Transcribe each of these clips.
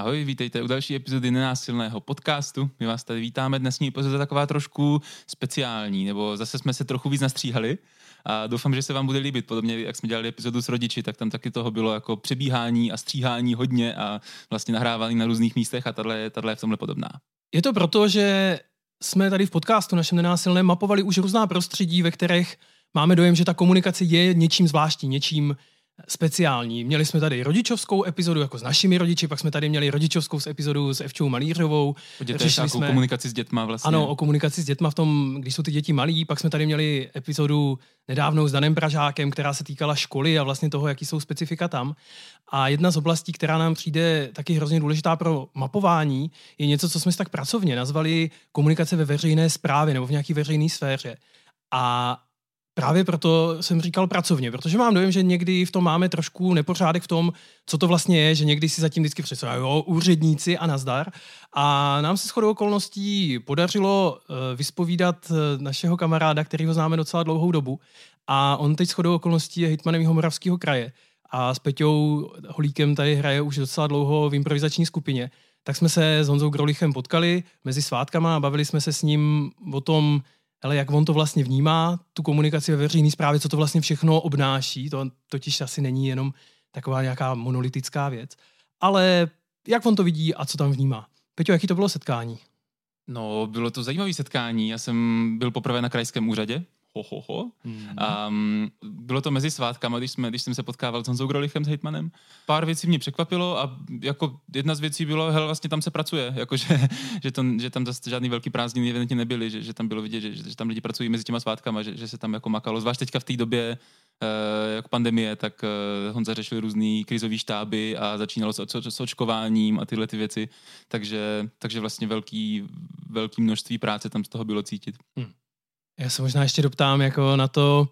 Ahoj, vítejte u další epizody Nenásilného podcastu. My vás tady vítáme. Dnesní epizoda je taková trošku speciální, nebo zase jsme se trochu víc nastříhali a doufám, že se vám bude líbit. Podobně, jak jsme dělali epizodu s rodiči, tak tam taky toho bylo jako přebíhání a stříhání hodně a vlastně nahrávání na různých místech a tahle, tahle je v tomhle podobná. Je to proto, že jsme tady v podcastu našem nenásilném mapovali už různá prostředí, ve kterých máme dojem, že ta komunikace je něčím zvláštní, něčím speciální. Měli jsme tady rodičovskou epizodu jako s našimi rodiči, pak jsme tady měli rodičovskou epizodu s Evčou Malířovou. Řešili jsme komunikaci s dětma vlastně. Ano, o komunikaci s dětma v tom, když jsou ty děti malí. Pak jsme tady měli epizodu nedávnou s Danem Pražákem, která se týkala školy a vlastně toho, jaký jsou specifika tam. A jedna z oblastí, která nám přijde taky hrozně důležitá pro mapování, je něco, co jsme tak pracovně nazvali komunikace ve veřejné správě nebo v nějaké veřejné sféře. A Právě proto jsem říkal pracovně, protože mám dojem, že někdy v tom máme trošku nepořádek v tom, co to vlastně je, že někdy si zatím vždycky představují, úředníci a nazdar. A nám se shodou okolností podařilo uh, vyspovídat uh, našeho kamaráda, který ho známe docela dlouhou dobu. A on teď shodou okolností je hitmanem Jihomoravského kraje. A s Peťou Holíkem tady hraje už docela dlouho v improvizační skupině. Tak jsme se s Honzou Grolichem potkali mezi svátkama a bavili jsme se s ním o tom, ale jak on to vlastně vnímá, tu komunikaci ve veřejné správě, co to vlastně všechno obnáší, to totiž asi není jenom taková nějaká monolitická věc, ale jak on to vidí a co tam vnímá. Peťo, jaký to bylo setkání? No, bylo to zajímavé setkání. Já jsem byl poprvé na krajském úřadě ho, ho, ho. Mm. Um, bylo to mezi svátkama, když, jsme, když jsem se potkával s Honzou Grolichem, s Hejtmanem. Pár věcí mě překvapilo a jako jedna z věcí bylo, hele, vlastně tam se pracuje, jako že, že, to, že tam zase žádný velký prázdniny evidentně nebyly, že, že tam bylo vidět, že, že, tam lidi pracují mezi těma svátkama, že, že se tam jako makalo, zvlášť teďka v té době, Uh, jako pandemie, tak uh, Honza řešil různý krizový štáby a začínalo s, s, s očkováním a tyhle ty věci, takže, takže vlastně velký, velký množství práce tam z toho bylo cítit. Hmm. Já se možná ještě doptám jako na to,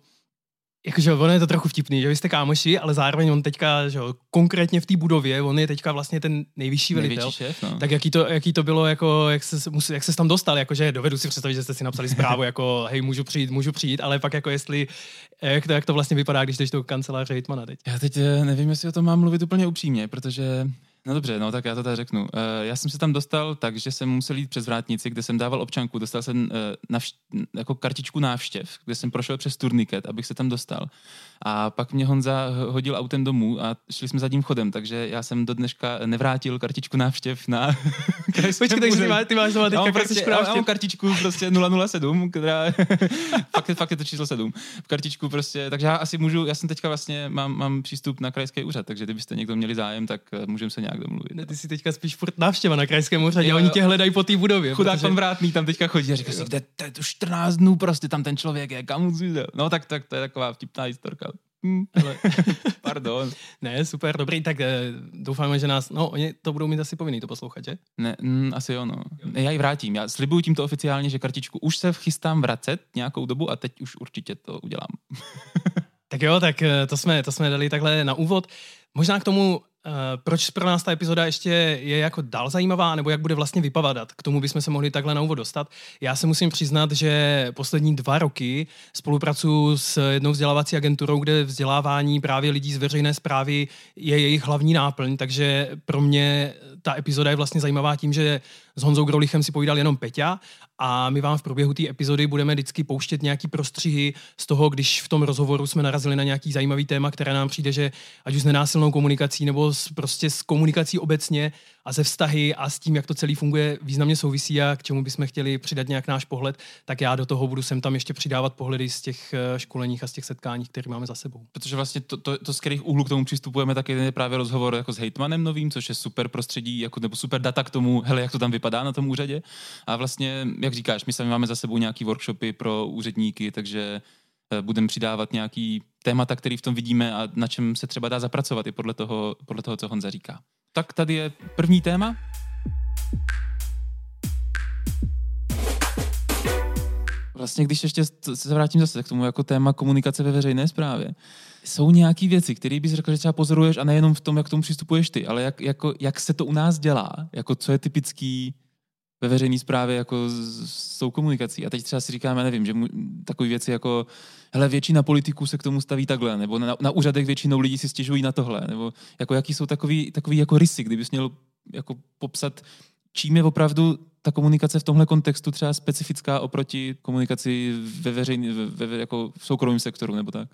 Jakože ono je to trochu vtipný, že vy jste kámoši, ale zároveň on teďka, že konkrétně v té budově, on je teďka vlastně ten nejvyšší velitel. Největší šéf, no. Tak jaký to, jaký to bylo, jako, jak, se, jak se tam dostal, jakože dovedu si představit, že jste si napsali zprávu, jako hej, můžu přijít, můžu přijít, ale pak jako jestli, jak to, jak to vlastně vypadá, když jdeš do kanceláře Hitmana teď. Já teď eh, nevím, jestli o tom mám mluvit úplně upřímně, protože No dobře, no tak já to tady řeknu. Uh, já jsem se tam dostal tak, že jsem musel jít přes vrátnici, kde jsem dával občanku, dostal jsem uh, navš- jako kartičku návštěv, kde jsem prošel přes turniket, abych se tam dostal. A pak mě Honza hodil autem domů a šli jsme zadním chodem, takže já jsem do dneška nevrátil kartičku návštěv na Počkej, takže ty, má, ty máš doma teďka prostě, kartičku návštěv? Já mám kartičku prostě 007, která fakt, fakt je to číslo 7. V kartičku prostě, takže já asi můžu, já jsem teďka vlastně, mám, mám přístup na krajský úřad, takže kdybyste někdo měli zájem, tak eh, můžeme se nějak domluvit. Ne, ty si teďka spíš furt návštěva na krajském úřadě, jo, oni tě hledají po té budově. Chudák protože... pan Vrátný tam teďka chodí a říká si, kde, to 14 dnů prostě tam ten člověk je, kam No tak, tak to je taková vtipná historka. Hmm, ale, pardon. ne, super, dobrý, tak eh, doufáme, že nás, no, oni to budou mít asi povinný to poslouchat, že? Ne, mm, asi jo, no. Já ji vrátím, já slibuju tímto oficiálně, že kartičku už se chystám vracet nějakou dobu a teď už určitě to udělám. tak jo, tak eh, to jsme, to jsme dali takhle na úvod. Možná k tomu proč pro nás ta epizoda ještě je jako dál zajímavá, nebo jak bude vlastně vypadat? K tomu bychom se mohli takhle na úvod dostat. Já se musím přiznat, že poslední dva roky spolupracuji s jednou vzdělávací agenturou, kde vzdělávání právě lidí z veřejné zprávy je jejich hlavní náplň, takže pro mě ta epizoda je vlastně zajímavá tím, že s Honzou Grolichem si povídal jenom Peťa a my vám v průběhu té epizody budeme vždycky pouštět nějaký prostřihy z toho, když v tom rozhovoru jsme narazili na nějaký zajímavý téma, které nám přijde, že ať už s nenásilnou komunikací nebo s, prostě s komunikací obecně a ze vztahy a s tím, jak to celý funguje, významně souvisí a k čemu bychom chtěli přidat nějak náš pohled, tak já do toho budu sem tam ještě přidávat pohledy z těch eh, školeních a z těch setkání, které máme za sebou. Protože vlastně to, to, to z kterých úhlů k tomu přistupujeme, tak je právě rozhovor jako s hejtmanem novým, což je super prostředí, jako, nebo super data k tomu, hele, jak to tam vypadá na tom úřadě. A vlastně, jak říkáš, my sami máme za sebou nějaký workshopy pro úředníky, takže eh, budeme přidávat nějaký témata, který v tom vidíme a na čem se třeba dá zapracovat i podle toho, podle toho co Honza říká. Tak tady je první téma. Vlastně, když ještě se vrátím zase k tomu jako téma komunikace ve veřejné správě, jsou nějaké věci, které bys řekl, že třeba pozoruješ a nejenom v tom, jak k tomu přistupuješ ty, ale jak, jako, jak se to u nás dělá, jako co je typický ve veřejné správě jako s, tou komunikací. A teď třeba si říkáme, nevím, že mu, takové věci jako, hele, většina politiků se k tomu staví takhle, nebo na, na úřadech většinou lidí si stěžují na tohle, nebo jako jaký jsou takový, takový jako rysy, kdybys měl jako popsat, čím je opravdu ta komunikace v tomhle kontextu třeba specifická oproti komunikaci ve veřejný, ve, ve, jako v soukromém sektoru nebo tak?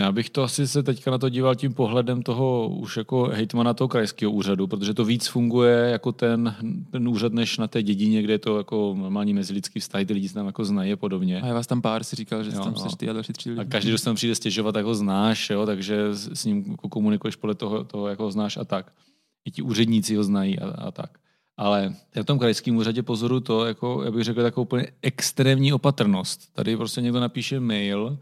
Já bych to asi se teďka na to díval tím pohledem toho už jako hejtmana toho krajského úřadu, protože to víc funguje jako ten, ten úřad, než na té dědině, kde je to jako normální mezilidský vztah, ty lidi se tam jako znají a podobně. A já vás tam pár si říkal, že jo, tam no. ty a další tři lidi. A každý, kdo se tam přijde stěžovat, tak ho znáš, jo, takže s ním jako komunikuješ podle toho, toho, jak ho znáš a tak. I ti úředníci ho znají a, a tak. Ale já v tom krajském úřadě pozoru to, jako, já bych řekl, takovou úplně extrémní opatrnost. Tady prostě někdo napíše mail,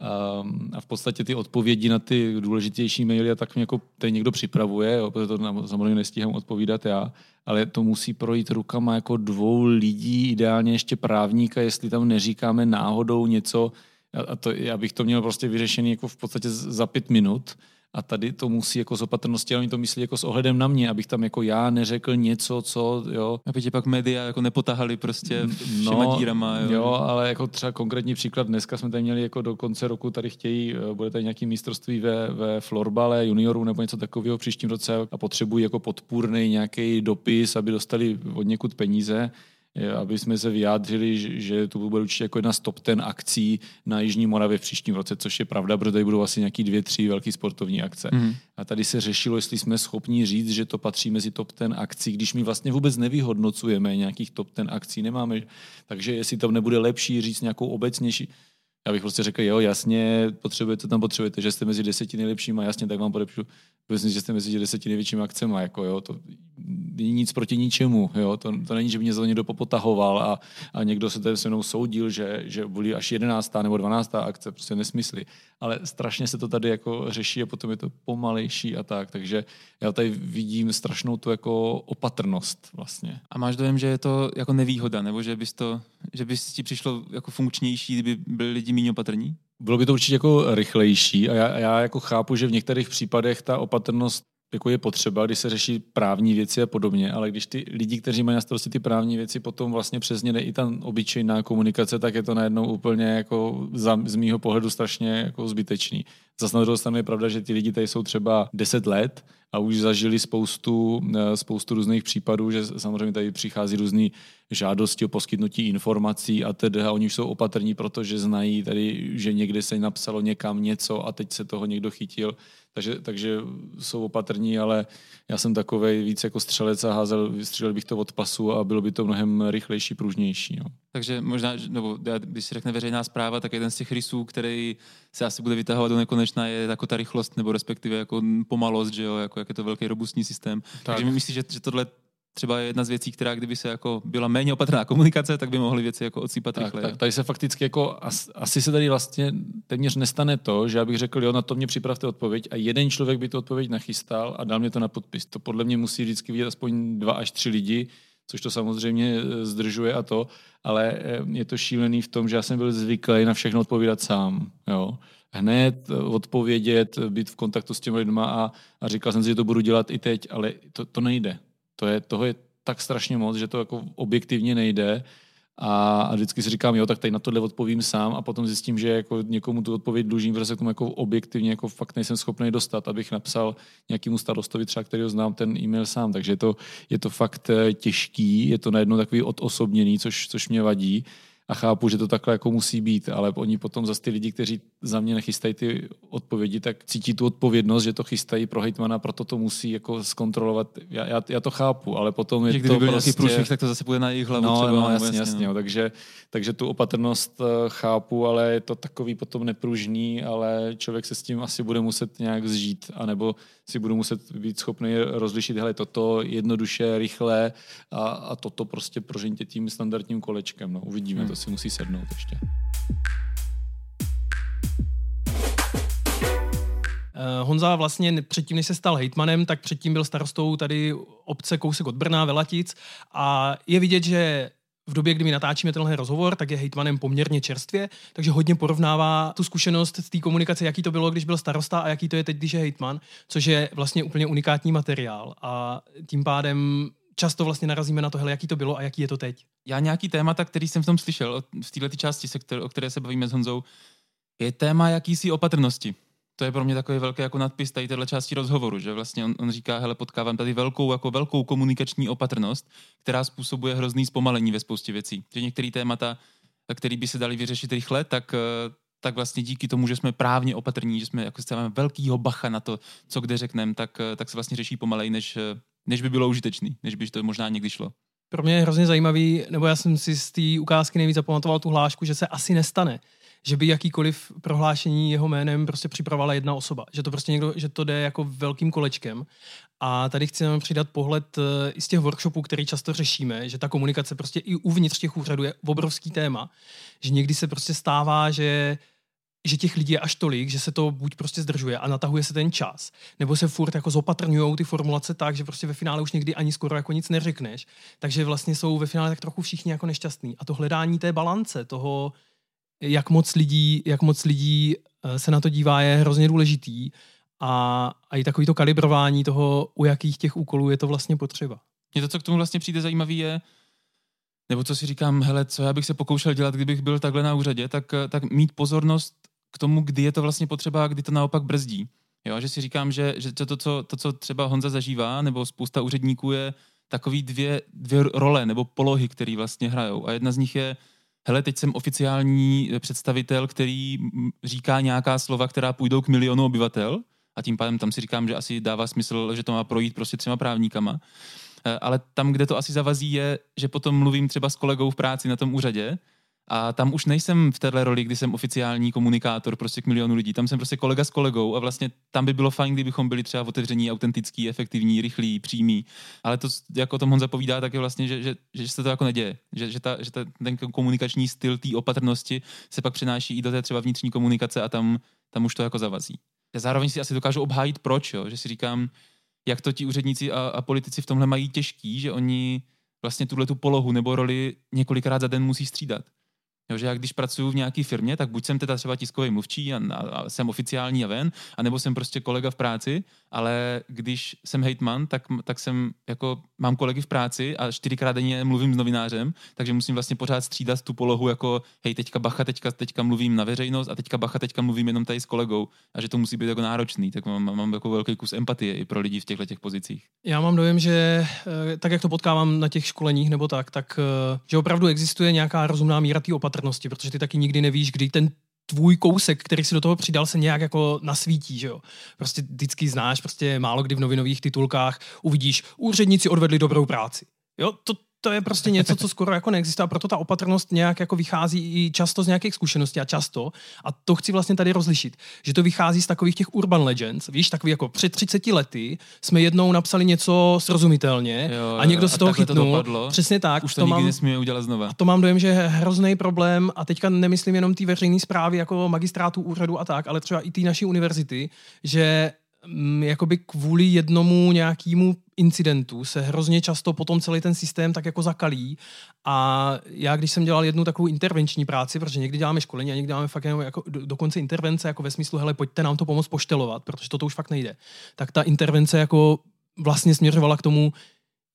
Um, a v podstatě ty odpovědi na ty důležitější maily a tak mě jako tady někdo připravuje, jo, protože to samozřejmě nestíhám odpovídat já, ale to musí projít rukama jako dvou lidí, ideálně ještě právníka, jestli tam neříkáme náhodou něco, a to, já bych to měl prostě vyřešený jako v podstatě za pět minut, a tady to musí jako z opatrnosti, ale oni to myslí jako s ohledem na mě, abych tam jako já neřekl něco, co, jo. Aby tě pak média jako nepotahali prostě všema no, dírama, jo. jo. ale jako třeba konkrétní příklad, dneska jsme tady měli jako do konce roku, tady chtějí, eh, bude tady nějaký mistrovství ve, ve florbale juniorů nebo něco takového příštím roce a potřebují jako podpůrný nějaký dopis, aby dostali od někud peníze aby jsme se vyjádřili, že to bude určitě jako jedna z top ten akcí na Jižní Moravě v příštím roce, což je pravda, protože tady budou asi nějaký dvě, tři velké sportovní akce. Mm. A tady se řešilo, jestli jsme schopni říct, že to patří mezi top ten akcí, když my vlastně vůbec nevyhodnocujeme nějakých top ten akcí, nemáme. Takže jestli tam nebude lepší říct nějakou obecnější, já bych prostě řekl, jo, jasně, potřebujete, tam potřebujete, že jste mezi deseti nejlepšíma, jasně, tak vám podepíšu, myslím, že jste mezi deseti největšími akcemi, jako jo, to není nic proti ničemu, jo, to, to není, že by mě za někdo popotahoval a, a někdo se tady se mnou soudil, že, že byly až jedenáctá nebo dvanáctá akce, prostě nesmysly, ale strašně se to tady jako řeší a potom je to pomalejší a tak, takže já tady vidím strašnou tu jako opatrnost vlastně. A máš dojem, že je to jako nevýhoda, nebo že bys to, že bys ti přišlo jako funkčnější, kdyby byli lidi méně opatrní? Bylo by to určitě jako rychlejší a já, já jako chápu, že v některých případech ta opatrnost jako je potřeba, když se řeší právní věci a podobně, ale když ty lidi, kteří mají na starosti ty právní věci, potom vlastně přes ně i ta obyčejná komunikace, tak je to najednou úplně jako za, z mýho pohledu strašně jako zbytečný. Zase na druhou stranu je pravda, že ty lidi tady jsou třeba 10 let a už zažili spoustu, eh, spoustu různých případů, že samozřejmě tady přichází různé žádosti o poskytnutí informací a tedy a oni už jsou opatrní, protože znají tady, že někde se napsalo někam něco a teď se toho někdo chytil takže, takže jsou opatrní, ale já jsem takový víc jako střelec a házel, vystřelil bych to od pasu a bylo by to mnohem rychlejší, pružnější. No. Takže možná, nebo když si řekne veřejná zpráva, tak jeden z těch rysů, který se asi bude vytahovat do nekonečna, je jako ta rychlost, nebo respektive jako pomalost, že jo, jako jak je to velký robustní systém. Tak. Takže mi myslíš, že, že tohle třeba je jedna z věcí, která kdyby se jako byla méně opatrná komunikace, tak by mohly věci jako odsýpat tak, rychle. Tak, tady se fakticky jako, as, asi se tady vlastně téměř nestane to, že já bych řekl, jo, na to mě připravte odpověď a jeden člověk by tu odpověď nachystal a dal mě to na podpis. To podle mě musí vždycky vidět aspoň dva až tři lidi, což to samozřejmě e, zdržuje a to, ale e, je to šílený v tom, že já jsem byl zvyklý na všechno odpovídat sám. Jo hned odpovědět, být v kontaktu s těmi lidmi a, a říkal jsem si, že to budu dělat i teď, ale to, to nejde. To je, toho je tak strašně moc, že to jako objektivně nejde. A, a vždycky si říkám, jo, tak tady na tohle odpovím sám a potom zjistím, že jako někomu tu odpověď dlužím, protože se k tomu jako objektivně jako fakt nejsem schopný dostat, abych napsal nějakému starostovi třeba, který ho znám, ten e-mail sám. Takže je to, je to fakt eh, těžký, je to najednou takový odosobněný, což, což mě vadí a chápu, že to takhle jako musí být, ale oni potom zase ty lidi, kteří za mě nechystají ty odpovědi, tak cítí tu odpovědnost, že to chystají pro hejtmana, proto to musí jako zkontrolovat. Já, já, já to chápu, ale potom je že to byl prostě... průšvih, tak to zase bude na jejich hlavu no, třeba. No, jasně, jasně, jasně no. takže, takže tu opatrnost eh, chápu, ale je to takový potom nepružný, ale člověk se s tím asi bude muset nějak zžít, anebo si budu muset být schopný rozlišit, hele, toto jednoduše, rychle a, a toto prostě prožeňte tím standardním kolečkem. No, uvidíme, hmm. To si musí sednout ještě. Uh, Honza vlastně předtím, než se stal hejtmanem, tak předtím byl starostou tady obce kousek od Brna, Velatic a je vidět, že v době, kdy my natáčíme tenhle rozhovor, tak je hejtmanem poměrně čerstvě, takže hodně porovnává tu zkušenost z té komunikace, jaký to bylo, když byl starosta a jaký to je teď, když je hejtman, což je vlastně úplně unikátní materiál. A tím pádem často vlastně narazíme na tohle, jaký to bylo a jaký je to teď. Já nějaký témata, který jsem v tom slyšel, v této části, se, o které se bavíme s Honzou, je téma jakýsi opatrnosti. to je pro mě takový velký jako nadpis tady téhle části rozhovoru, že vlastně on, on říká, hele, potkávám tady velkou, jako velkou komunikační opatrnost, která způsobuje hrozný zpomalení ve spoustě věcí. Že některé témata, které by se dali vyřešit rychle, tak, eh, tak vlastně díky tomu, že jsme právně opatrní, že jsme jako máme velkýho bacha na to, co kde řekneme, tak, eh, tak se vlastně řeší pomalej, než, eh, než by bylo užitečný, než by to možná někdy šlo. Pro mě je hrozně zajímavý, nebo já jsem si z té ukázky nejvíc zapamatoval tu hlášku, že se asi nestane, že by jakýkoliv prohlášení jeho jménem prostě připravovala jedna osoba. Že to prostě někdo, že to jde jako velkým kolečkem. A tady chci nám přidat pohled eh, i z těch workshopů, který často řešíme, že ta komunikace prostě i uvnitř těch úřadů je obrovský téma, že někdy se prostě stává, že že těch lidí je až tolik, že se to buď prostě zdržuje a natahuje se ten čas, nebo se furt jako zopatrňují ty formulace tak, že prostě ve finále už někdy ani skoro jako nic neřekneš. Takže vlastně jsou ve finále tak trochu všichni jako nešťastní. A to hledání té balance, toho, jak moc lidí, jak moc lidí eh, se na to dívá, je hrozně důležitý. A, a i takový to kalibrování toho, u jakých těch úkolů je to vlastně potřeba. Mě to, co k tomu vlastně přijde zajímavý, je, nebo co si říkám, hele, co já bych se pokoušel dělat, kdybych byl takhle na úřadě, tak, tak mít pozornost k tomu, kdy je to vlastně potřeba a kdy to naopak brzdí. Jo, že si říkám, že, že to, to, co, to, co třeba Honza zažívá, nebo spousta úředníků je takový dvě, dvě role nebo polohy, které vlastně hrajou. A jedna z nich je, hele, teď jsem oficiální představitel, který říká nějaká slova, která půjdou k milionu obyvatel, a tím pádem tam si říkám, že asi dává smysl, že to má projít prostě třema právníkama. E, ale tam, kde to asi zavazí, je, že potom mluvím třeba s kolegou v práci na tom úřadě a tam už nejsem v téhle roli, kdy jsem oficiální komunikátor prostě k milionu lidí. Tam jsem prostě kolega s kolegou a vlastně tam by bylo fajn, kdybychom byli třeba otevření, autentický, efektivní, rychlí, přímý. Ale to, jak o tom Honza povídá, tak je vlastně, že, že, že se to jako neděje. Že, že, ta, že ta, ten komunikační styl té opatrnosti se pak přenáší i do té třeba vnitřní komunikace a tam, tam už to jako zavazí. Já zároveň si asi dokážu obhájit proč, jo? že si říkám, jak to ti úředníci a, a politici v tomhle mají těžký, že oni vlastně tuhle tu polohu nebo roli několikrát za den musí střídat. Jo, že já když pracuji v nějaké firmě, tak buď jsem teda třeba tiskový mluvčí a, a, a jsem oficiální a ven, anebo jsem prostě kolega v práci, ale když jsem hejtman, tak, tak jsem jako mám kolegy v práci a čtyřikrát denně mluvím s novinářem, takže musím vlastně pořád střídat tu polohu jako hej, teďka bacha, teďka, teďka mluvím na veřejnost a teďka bacha, teďka mluvím jenom tady s kolegou a že to musí být jako náročný, tak mám, mám jako velký kus empatie i pro lidi v těchto těch pozicích. Já mám dojem, že eh, tak, jak to potkávám na těch školeních nebo tak, tak eh, že opravdu existuje nějaká rozumná míra té opatrnosti, protože ty taky nikdy nevíš, kdy ten tvůj kousek, který si do toho přidal, se nějak jako nasvítí, že jo. Prostě vždycky znáš, prostě málo kdy v novinových titulkách uvidíš, úředníci odvedli dobrou práci. Jo, to, to je prostě něco, co skoro jako neexistuje a proto ta opatrnost nějak jako vychází i často z nějakých zkušeností a často, a to chci vlastně tady rozlišit, že to vychází z takových těch urban legends, víš, takový jako před 30 lety jsme jednou napsali něco srozumitelně jo, a někdo se toho chytnul. To dopadlo. Přesně tak. Už to, to nikdy mám, nesmíme udělat znova. A to mám dojem, že je hrozný problém a teďka nemyslím jenom ty veřejné zprávy jako magistrátu úřadu a tak, ale třeba i ty naší univerzity, že Mm, jakoby kvůli jednomu nějakému incidentu se hrozně často potom celý ten systém tak jako zakalí a já když jsem dělal jednu takovou intervenční práci, protože někdy děláme školení a někdy děláme fakt jenom jako dokonce intervence jako ve smyslu, hele, pojďte nám to pomoct poštelovat, protože toto už fakt nejde. Tak ta intervence jako vlastně směřovala k tomu,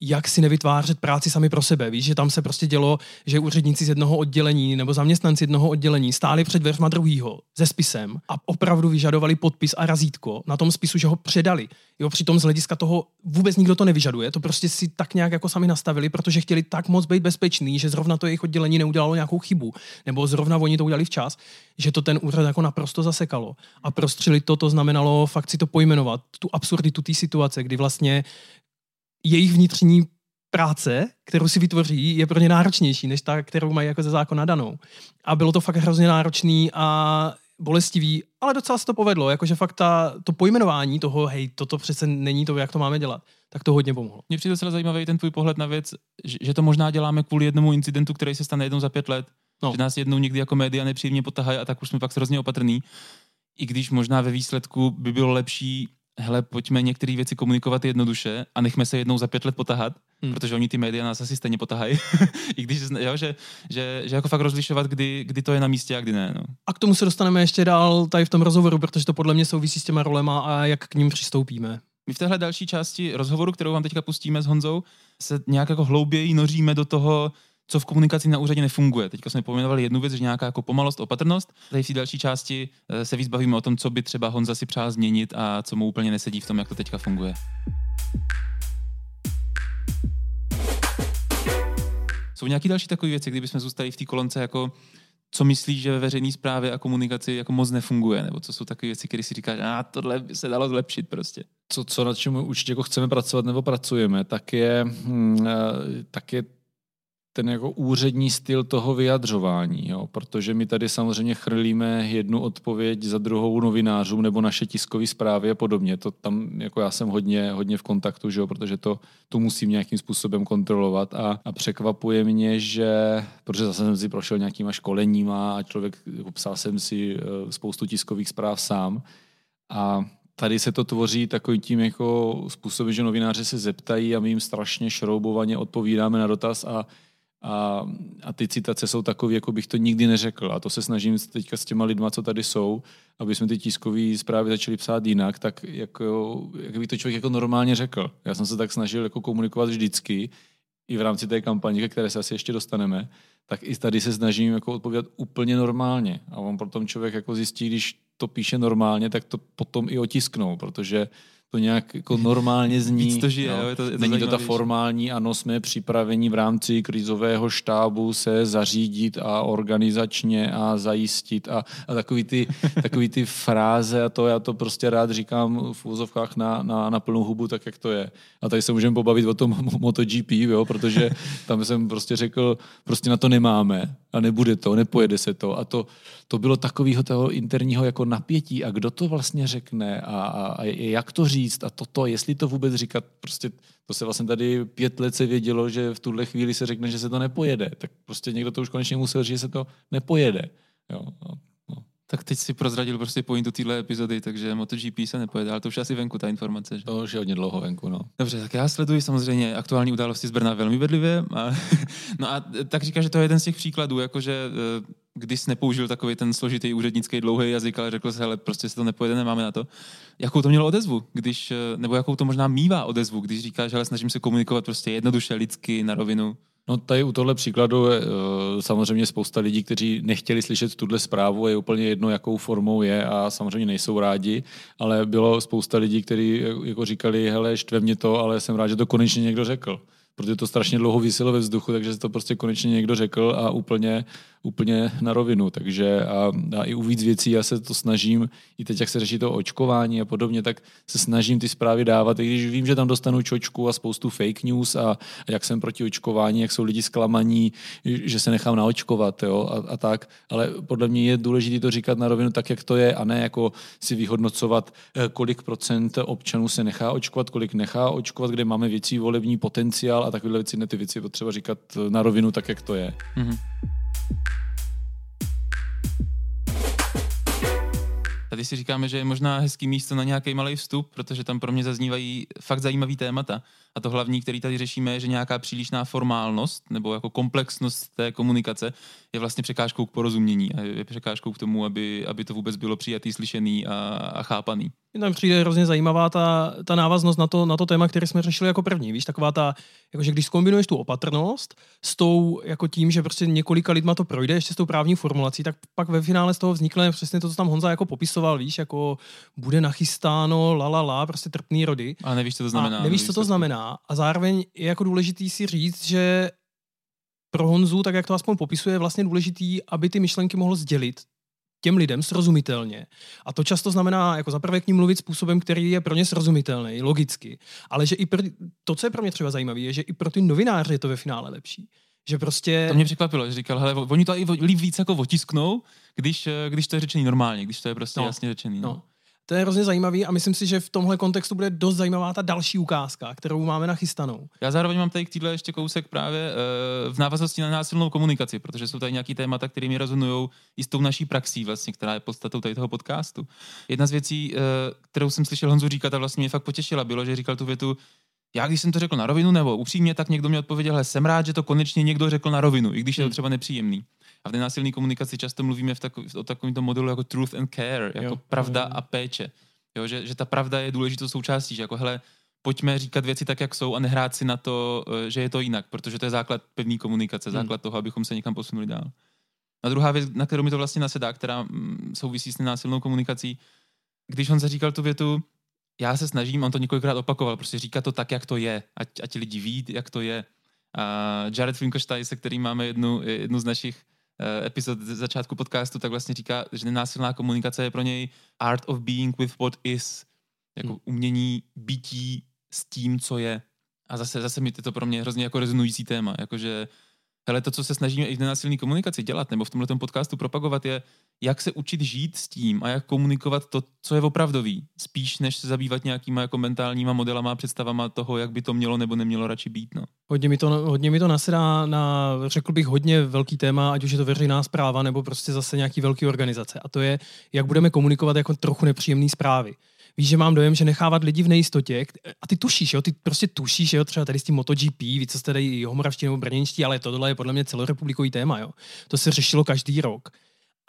jak si nevytvářet práci sami pro sebe. Víš, že tam se prostě dělo, že úředníci z jednoho oddělení nebo zaměstnanci jednoho oddělení stáli před dveřma druhýho se spisem a opravdu vyžadovali podpis a razítko na tom spisu, že ho předali. Jo, přitom z hlediska toho vůbec nikdo to nevyžaduje, to prostě si tak nějak jako sami nastavili, protože chtěli tak moc být bezpečný, že zrovna to jejich oddělení neudělalo nějakou chybu, nebo zrovna oni to udělali včas, že to ten úřad jako naprosto zasekalo. A prostřili to, to znamenalo fakt si to pojmenovat, tu absurditu té situace, kdy vlastně jejich vnitřní práce, kterou si vytvoří, je pro ně náročnější, než ta, kterou mají jako ze zákona danou. A bylo to fakt hrozně náročný a bolestivý, ale docela se to povedlo, jakože fakt ta, to pojmenování toho, hej, toto přece není to, jak to máme dělat, tak to hodně pomohlo. Mně přijde docela zajímavý ten tvůj pohled na věc, že, že to možná děláme kvůli jednomu incidentu, který se stane jednou za pět let, no. že nás jednou někdy jako média nepříjemně potahají a tak už jsme pak hrozně opatrný. I když možná ve výsledku by bylo lepší hele, pojďme některé věci komunikovat jednoduše a nechme se jednou za pět let potahat, hmm. protože oni ty média nás asi stejně potahají. I když, jo, že, že, že, jako fakt rozlišovat, kdy, kdy to je na místě a kdy ne. No. A k tomu se dostaneme ještě dál tady v tom rozhovoru, protože to podle mě souvisí s těma rolema a jak k ním přistoupíme. My v téhle další části rozhovoru, kterou vám teďka pustíme s Honzou, se nějak jako hlouběji noříme do toho, co v komunikaci na úřadě nefunguje. Teďka jsme pojmenovali jednu věc, že nějaká jako pomalost, opatrnost. Tady v té další části eh, se víc bavíme o tom, co by třeba Honza si přál změnit a co mu úplně nesedí v tom, jak to teďka funguje. Jsou nějaké další takové věci, kdybychom zůstali v té kolonce jako co myslíš, že ve veřejné správě a komunikaci jako moc nefunguje, nebo co jsou takové věci, které si říkáš, a tohle by se dalo zlepšit prostě. Co, co nad čím určitě jako chceme pracovat nebo pracujeme, tak je, hm, eh, tak je ten jako úřední styl toho vyjadřování, jo? protože my tady samozřejmě chrlíme jednu odpověď za druhou novinářům nebo naše tiskové zprávy a podobně. To tam jako já jsem hodně, hodně v kontaktu, že jo? protože to, to musím nějakým způsobem kontrolovat a, a překvapuje mě, že, protože zase jsem si prošel nějakýma školeníma a člověk, jako psal jsem si eh, spoustu tiskových zpráv sám a tady se to tvoří takovým tím jako způsobem, že novináři se zeptají a my jim strašně šroubovaně odpovídáme na dotaz a a, a ty citace jsou takové, jako bych to nikdy neřekl. A to se snažím teďka s těma lidma, co tady jsou, aby jsme ty tiskové zprávy začali psát jinak, tak jako, jak by to člověk jako normálně řekl. Já jsem se tak snažil jako komunikovat vždycky, i v rámci té kampaně, které se asi ještě dostaneme, tak i tady se snažím jako odpovídat úplně normálně. A on potom člověk jako zjistí, když to píše normálně, tak to potom i otisknou, protože to nějak jako normálně zní. Víc to žije, no. jo, je to, je to Není to ta formální, ano, jsme připraveni v rámci krizového štábu se zařídit a organizačně a zajistit a, a takový, ty, takový ty fráze a to já to prostě rád říkám v úzovkách na, na, na plnou hubu, tak jak to je. A tady se můžeme pobavit o tom MotoGP, jo, protože tam jsem prostě řekl, prostě na to nemáme a nebude to, nepojede se to. A to, to bylo takového toho interního jako napětí a kdo to vlastně řekne a, a, a jak to říct a toto, jestli to vůbec říkat, prostě to se vlastně tady pět let se vědělo, že v tuhle chvíli se řekne, že se to nepojede, tak prostě někdo to už konečně musel říct, že se to nepojede. Jo. Tak teď si prozradil prostě pointu téhle epizody, takže MotoGP se nepojede, ale to už asi venku ta informace. Že? To už je hodně dlouho venku, no. Dobře, tak já sleduji samozřejmě aktuální události z Brna velmi bedlivě. A, no a tak říká, že to je jeden z těch příkladů, jakože eh, když nepoužil takový ten složitý úřednický dlouhý jazyk, ale řekl se, hele, prostě se to nepojede, nemáme na to. Jakou to mělo odezvu, když, eh, nebo jakou to možná mývá odezvu, když říkáš, hele, snažím se komunikovat prostě jednoduše, lidsky, na rovinu. No tady u tohle příkladu je samozřejmě spousta lidí, kteří nechtěli slyšet tuhle zprávu, je úplně jedno, jakou formou je a samozřejmě nejsou rádi, ale bylo spousta lidí, kteří jako říkali, hele, štve mě to, ale jsem rád, že to konečně někdo řekl. Protože to strašně dlouho vyselo ve vzduchu, takže se to prostě konečně někdo řekl a úplně, úplně na rovinu. Takže a, a i u víc věcí já se to snažím, i teď, jak se řeší to očkování a podobně, tak se snažím ty zprávy dávat, i když vím, že tam dostanu čočku a spoustu fake news a, a jak jsem proti očkování, jak jsou lidi zklamaní, že se nechám naočkovat jo, a, a tak. Ale podle mě je důležité to říkat na rovinu tak, jak to je a ne jako si vyhodnocovat, eh, kolik procent občanů se nechá očkovat, kolik nechá očkovat, kde máme větší volební potenciál a takovéhle věci, ne ty věci potřeba říkat na rovinu tak, jak to je. Mm-hmm. Tady si říkáme, že je možná hezký místo na nějaký malý vstup, protože tam pro mě zaznívají fakt zajímavý témata. A to hlavní, který tady řešíme, je, že nějaká přílišná formálnost nebo jako komplexnost té komunikace je vlastně překážkou k porozumění a je překážkou k tomu, aby, aby to vůbec bylo přijatý, slyšený a, a chápaný. Tam přijde hrozně zajímavá ta, ta návaznost na to, na to téma, které jsme řešili jako první. Víš, taková ta, jakože když skombinuješ tu opatrnost s tou, jako tím, že prostě několika lidma to projde ještě s tou právní formulací, tak pak ve finále z toho vznikne přesně to, co tam Honza jako popisoval, víš, jako bude nachystáno, la, la, la prostě trpný rody. A nevíš, co to znamená. A nevíš, co to znamená. A zároveň je jako důležitý si říct, že pro Honzu, tak jak to aspoň popisuje, je vlastně důležitý, aby ty myšlenky mohl sdělit těm lidem srozumitelně. A to často znamená, jako zaprvé k ním mluvit způsobem, který je pro ně srozumitelný, logicky. Ale že i pro, to, co je pro mě třeba zajímavé, je, že i pro ty novináře je to ve finále lepší. Že prostě... To mě překvapilo, že říkal, hele, oni to i líp víc jako otisknou, když, když to je řečený normálně, když to je prostě no. jasně řečený. No. no. To je hrozně zajímavý a myslím si, že v tomhle kontextu bude dost zajímavá ta další ukázka, kterou máme nachystanou. Já zároveň mám tady k týdle ještě kousek právě uh, v návaznosti na násilnou komunikaci, protože jsou tady nějaký témata, které mi rezonují i s tou naší praxí, vlastně, která je podstatou tady toho podcastu. Jedna z věcí, uh, kterou jsem slyšel Honzu říkat a vlastně mě fakt potěšila, bylo, že říkal tu větu, já když jsem to řekl na rovinu nebo upřímně, tak někdo mi odpověděl, že jsem rád, že to konečně někdo řekl na rovinu, i když je to hmm. třeba nepříjemný. A v nenásilné komunikaci často mluvíme v takový, o takovémto modelu jako truth and care, jako jo, pravda jo. a péče. Jo, že, že ta pravda je důležitou součástí, že jako hele, pojďme říkat věci tak, jak jsou a nehrát si na to, eh, že je to jinak, protože to je základ pevné komunikace, hmm. základ toho, abychom se někam posunuli dál. A druhá věc, na kterou mi to vlastně nasedá, která mm, souvisí s nenásilnou komunikací, když on se říkal tu větu, já se snažím, on to několikrát opakoval, prostě říká to tak, jak to je, ať, ať lidi ví, jak to je. A Jared Finkelstein, se kterým máme jednu, jednu z našich epizod z začátku podcastu, tak vlastně říká, že nenásilná komunikace je pro něj art of being with what is, jako hmm. umění bytí s tím, co je. A zase, zase mi to pro mě hrozně jako rezonující téma, jakože hele, to, co se snažíme i v nenásilné komunikaci dělat, nebo v tomhle podcastu propagovat, je, jak se učit žít s tím a jak komunikovat to, co je opravdový, spíš než se zabývat nějakýma jako mentálníma modelama a představama toho, jak by to mělo nebo nemělo radši být. No. Hodně mi to, hodně mi to nasedá na, řekl bych, hodně velký téma, ať už je to veřejná zpráva nebo prostě zase nějaký velký organizace. A to je, jak budeme komunikovat jako trochu nepříjemné zprávy víš, že mám dojem, že nechávat lidi v nejistotě, a ty tušíš, jo, ty prostě tušíš, jo, třeba tady s tím MotoGP, víc co jste tady jihomoravští nebo brněnští, ale tohle je podle mě celorepublikový téma, jo. To se řešilo každý rok.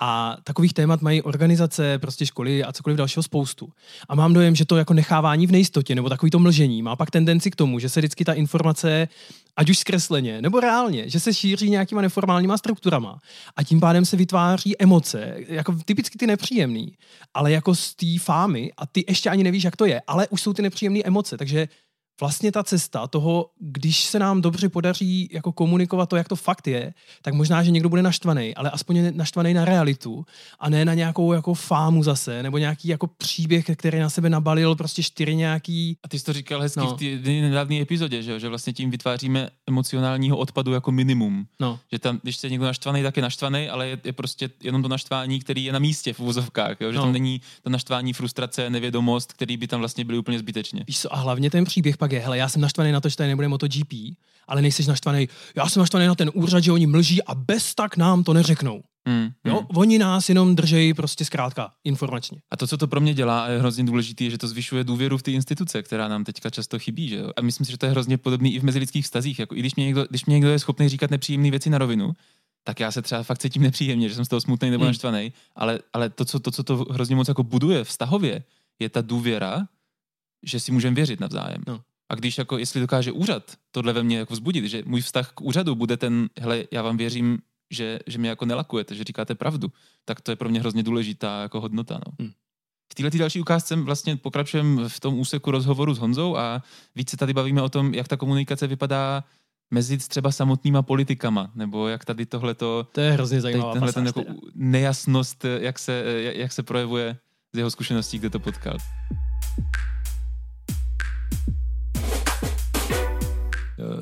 A takových témat mají organizace, prostě školy a cokoliv dalšího spoustu. A mám dojem, že to jako nechávání v nejistotě nebo takový to mlžení má pak tendenci k tomu, že se vždycky ta informace, ať už zkresleně nebo reálně, že se šíří nějakýma neformálníma strukturama. A tím pádem se vytváří emoce, jako typicky ty nepříjemný, ale jako z té fámy a ty ještě ani nevíš, jak to je, ale už jsou ty nepříjemné emoce. Takže vlastně ta cesta toho, když se nám dobře podaří jako komunikovat to, jak to fakt je, tak možná, že někdo bude naštvaný, ale aspoň naštvaný na realitu a ne na nějakou jako fámu zase, nebo nějaký jako příběh, který na sebe nabalil prostě čtyři nějaký... A ty jsi to říkal hezky no. v té nedávné epizodě, že, že vlastně tím vytváříme emocionálního odpadu jako minimum. No. Že tam, když se někdo naštvaný, tak je naštvaný, ale je, je, prostě jenom to naštvání, který je na místě v úvozovkách, jo? že no. tam není to naštvání, frustrace, nevědomost, který by tam vlastně byly úplně zbytečně. Víš co, a hlavně ten příběh pak je, hele, já jsem naštvaný na to, že tady nebude MotoGP, ale nejsi naštvaný, já jsem naštvaný na ten úřad, že oni mlží a bez tak nám to neřeknou. Mm, jo, mm. oni nás jenom držejí prostě zkrátka informačně. A to, co to pro mě dělá, je hrozně důležité, je, že to zvyšuje důvěru v ty instituce, která nám teďka často chybí. Že jo? A myslím si, že to je hrozně podobné i v mezilidských vztazích. Jako, I když mě, někdo, když mě někdo je schopný říkat nepříjemné věci na rovinu, tak já se třeba fakt cítím nepříjemně, že jsem z toho smutný nebo mm. naštvaný. Ale, ale to, co, to, co to hrozně moc jako buduje vztahově, je ta důvěra, že si můžeme věřit navzájem. No. A když jako, jestli dokáže úřad tohle ve mně jako vzbudit, že můj vztah k úřadu bude ten, hele, já vám věřím, že, že mě jako nelakujete, že říkáte pravdu, tak to je pro mě hrozně důležitá jako hodnota. No. Hmm. V této další ukázce vlastně pokračujeme v tom úseku rozhovoru s Honzou a více tady bavíme o tom, jak ta komunikace vypadá mezi třeba samotnýma politikama, nebo jak tady tohleto... To je hrozně zajímavá tenhle ten jako nejasnost, jak se, jak se projevuje z jeho zkušeností, kde to potkal.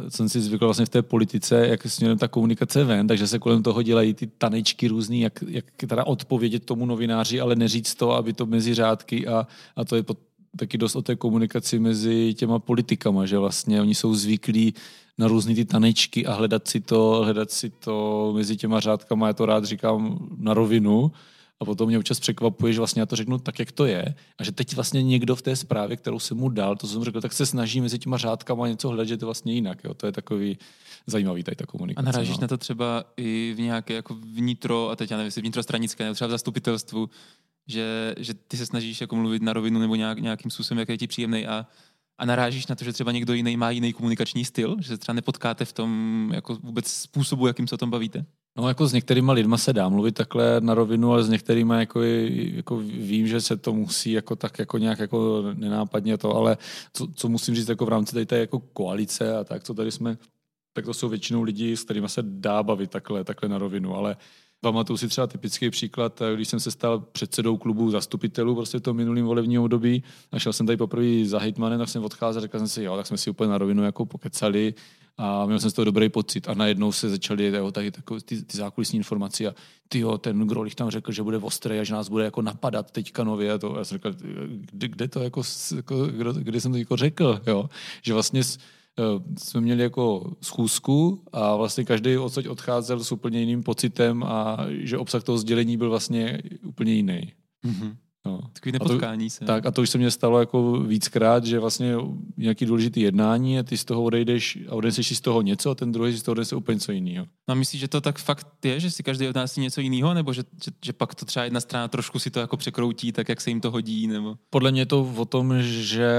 Jsem si zvykl vlastně v té politice, jak směrem ta komunikace ven, takže se kolem toho dělají ty tanečky různý, jak, jak teda odpovědět tomu novináři, ale neříct to, aby to mezi řádky a, a to je pod, taky dost o té komunikaci mezi těma politikama, že vlastně oni jsou zvyklí na různé ty tanečky a hledat si to, hledat si to mezi těma řádkama, já to rád říkám na rovinu, a potom mě občas překvapuje, že vlastně já to řeknu tak, jak to je. A že teď vlastně někdo v té zprávě, kterou jsem mu dal, to jsem řekl, tak se snaží mezi těma řádkama něco hledat, že to vlastně jinak. Jo. To je takový zajímavý tady ta komunikace. A narážíš no. na to třeba i v nějaké jako vnitro, a teď já nevím, jestli vnitrostranické, nebo třeba v zastupitelstvu, že, že ty se snažíš jako mluvit na rovinu nebo nějak, nějakým způsobem, jak je ti příjemný a a narážíš na to, že třeba někdo jiný má jiný komunikační styl, že se třeba nepotkáte v tom jako vůbec způsobu, jakým se o tom bavíte? No jako s některýma lidma se dá mluvit takhle na rovinu, ale s některýma jako, jako vím, že se to musí jako tak jako nějak jako nenápadně to, ale co, co musím říct jako v rámci tady té jako koalice a tak, co tady jsme, tak to jsou většinou lidi, s kterými se dá bavit takhle, takhle na rovinu, ale Pamatuju si třeba typický příklad, když jsem se stal předsedou klubu zastupitelů prostě v tom minulým volebním období a šel jsem tady poprvé za hejtmanem, tak jsem odcházel, řekl jsem si, jo, tak jsme si úplně na rovinu jako pokecali a měl jsem z toho dobrý pocit a najednou se začaly jo, tady takové ty, ty zákulisní informace a ty jo, ten Grolich tam řekl, že bude ostrý a že nás bude jako napadat teďka nově a to. Já jsem řekl, kde, kde to jako, jako kde, jsem to jako řekl, jo? že vlastně Eh, jsme měli jako schůzku a vlastně každý odsaď odcházel s úplně jiným pocitem a že obsah toho sdělení byl vlastně úplně jiný. Mm-hmm. No. Takový A to- nepotkání se. Tak a to už se mně stalo jako víckrát, že vlastně nějaký důležitý jednání a ty z toho odejdeš a odneseš si z toho něco a ten druhý si z toho odnese úplně něco jiného. No a myslíš, že to tak fakt je, že si každý od nás si něco jiného, nebo že, že, že, pak to třeba jedna strana trošku si to jako překroutí, tak jak se jim to hodí, nebo... Podle mě je to o tom, že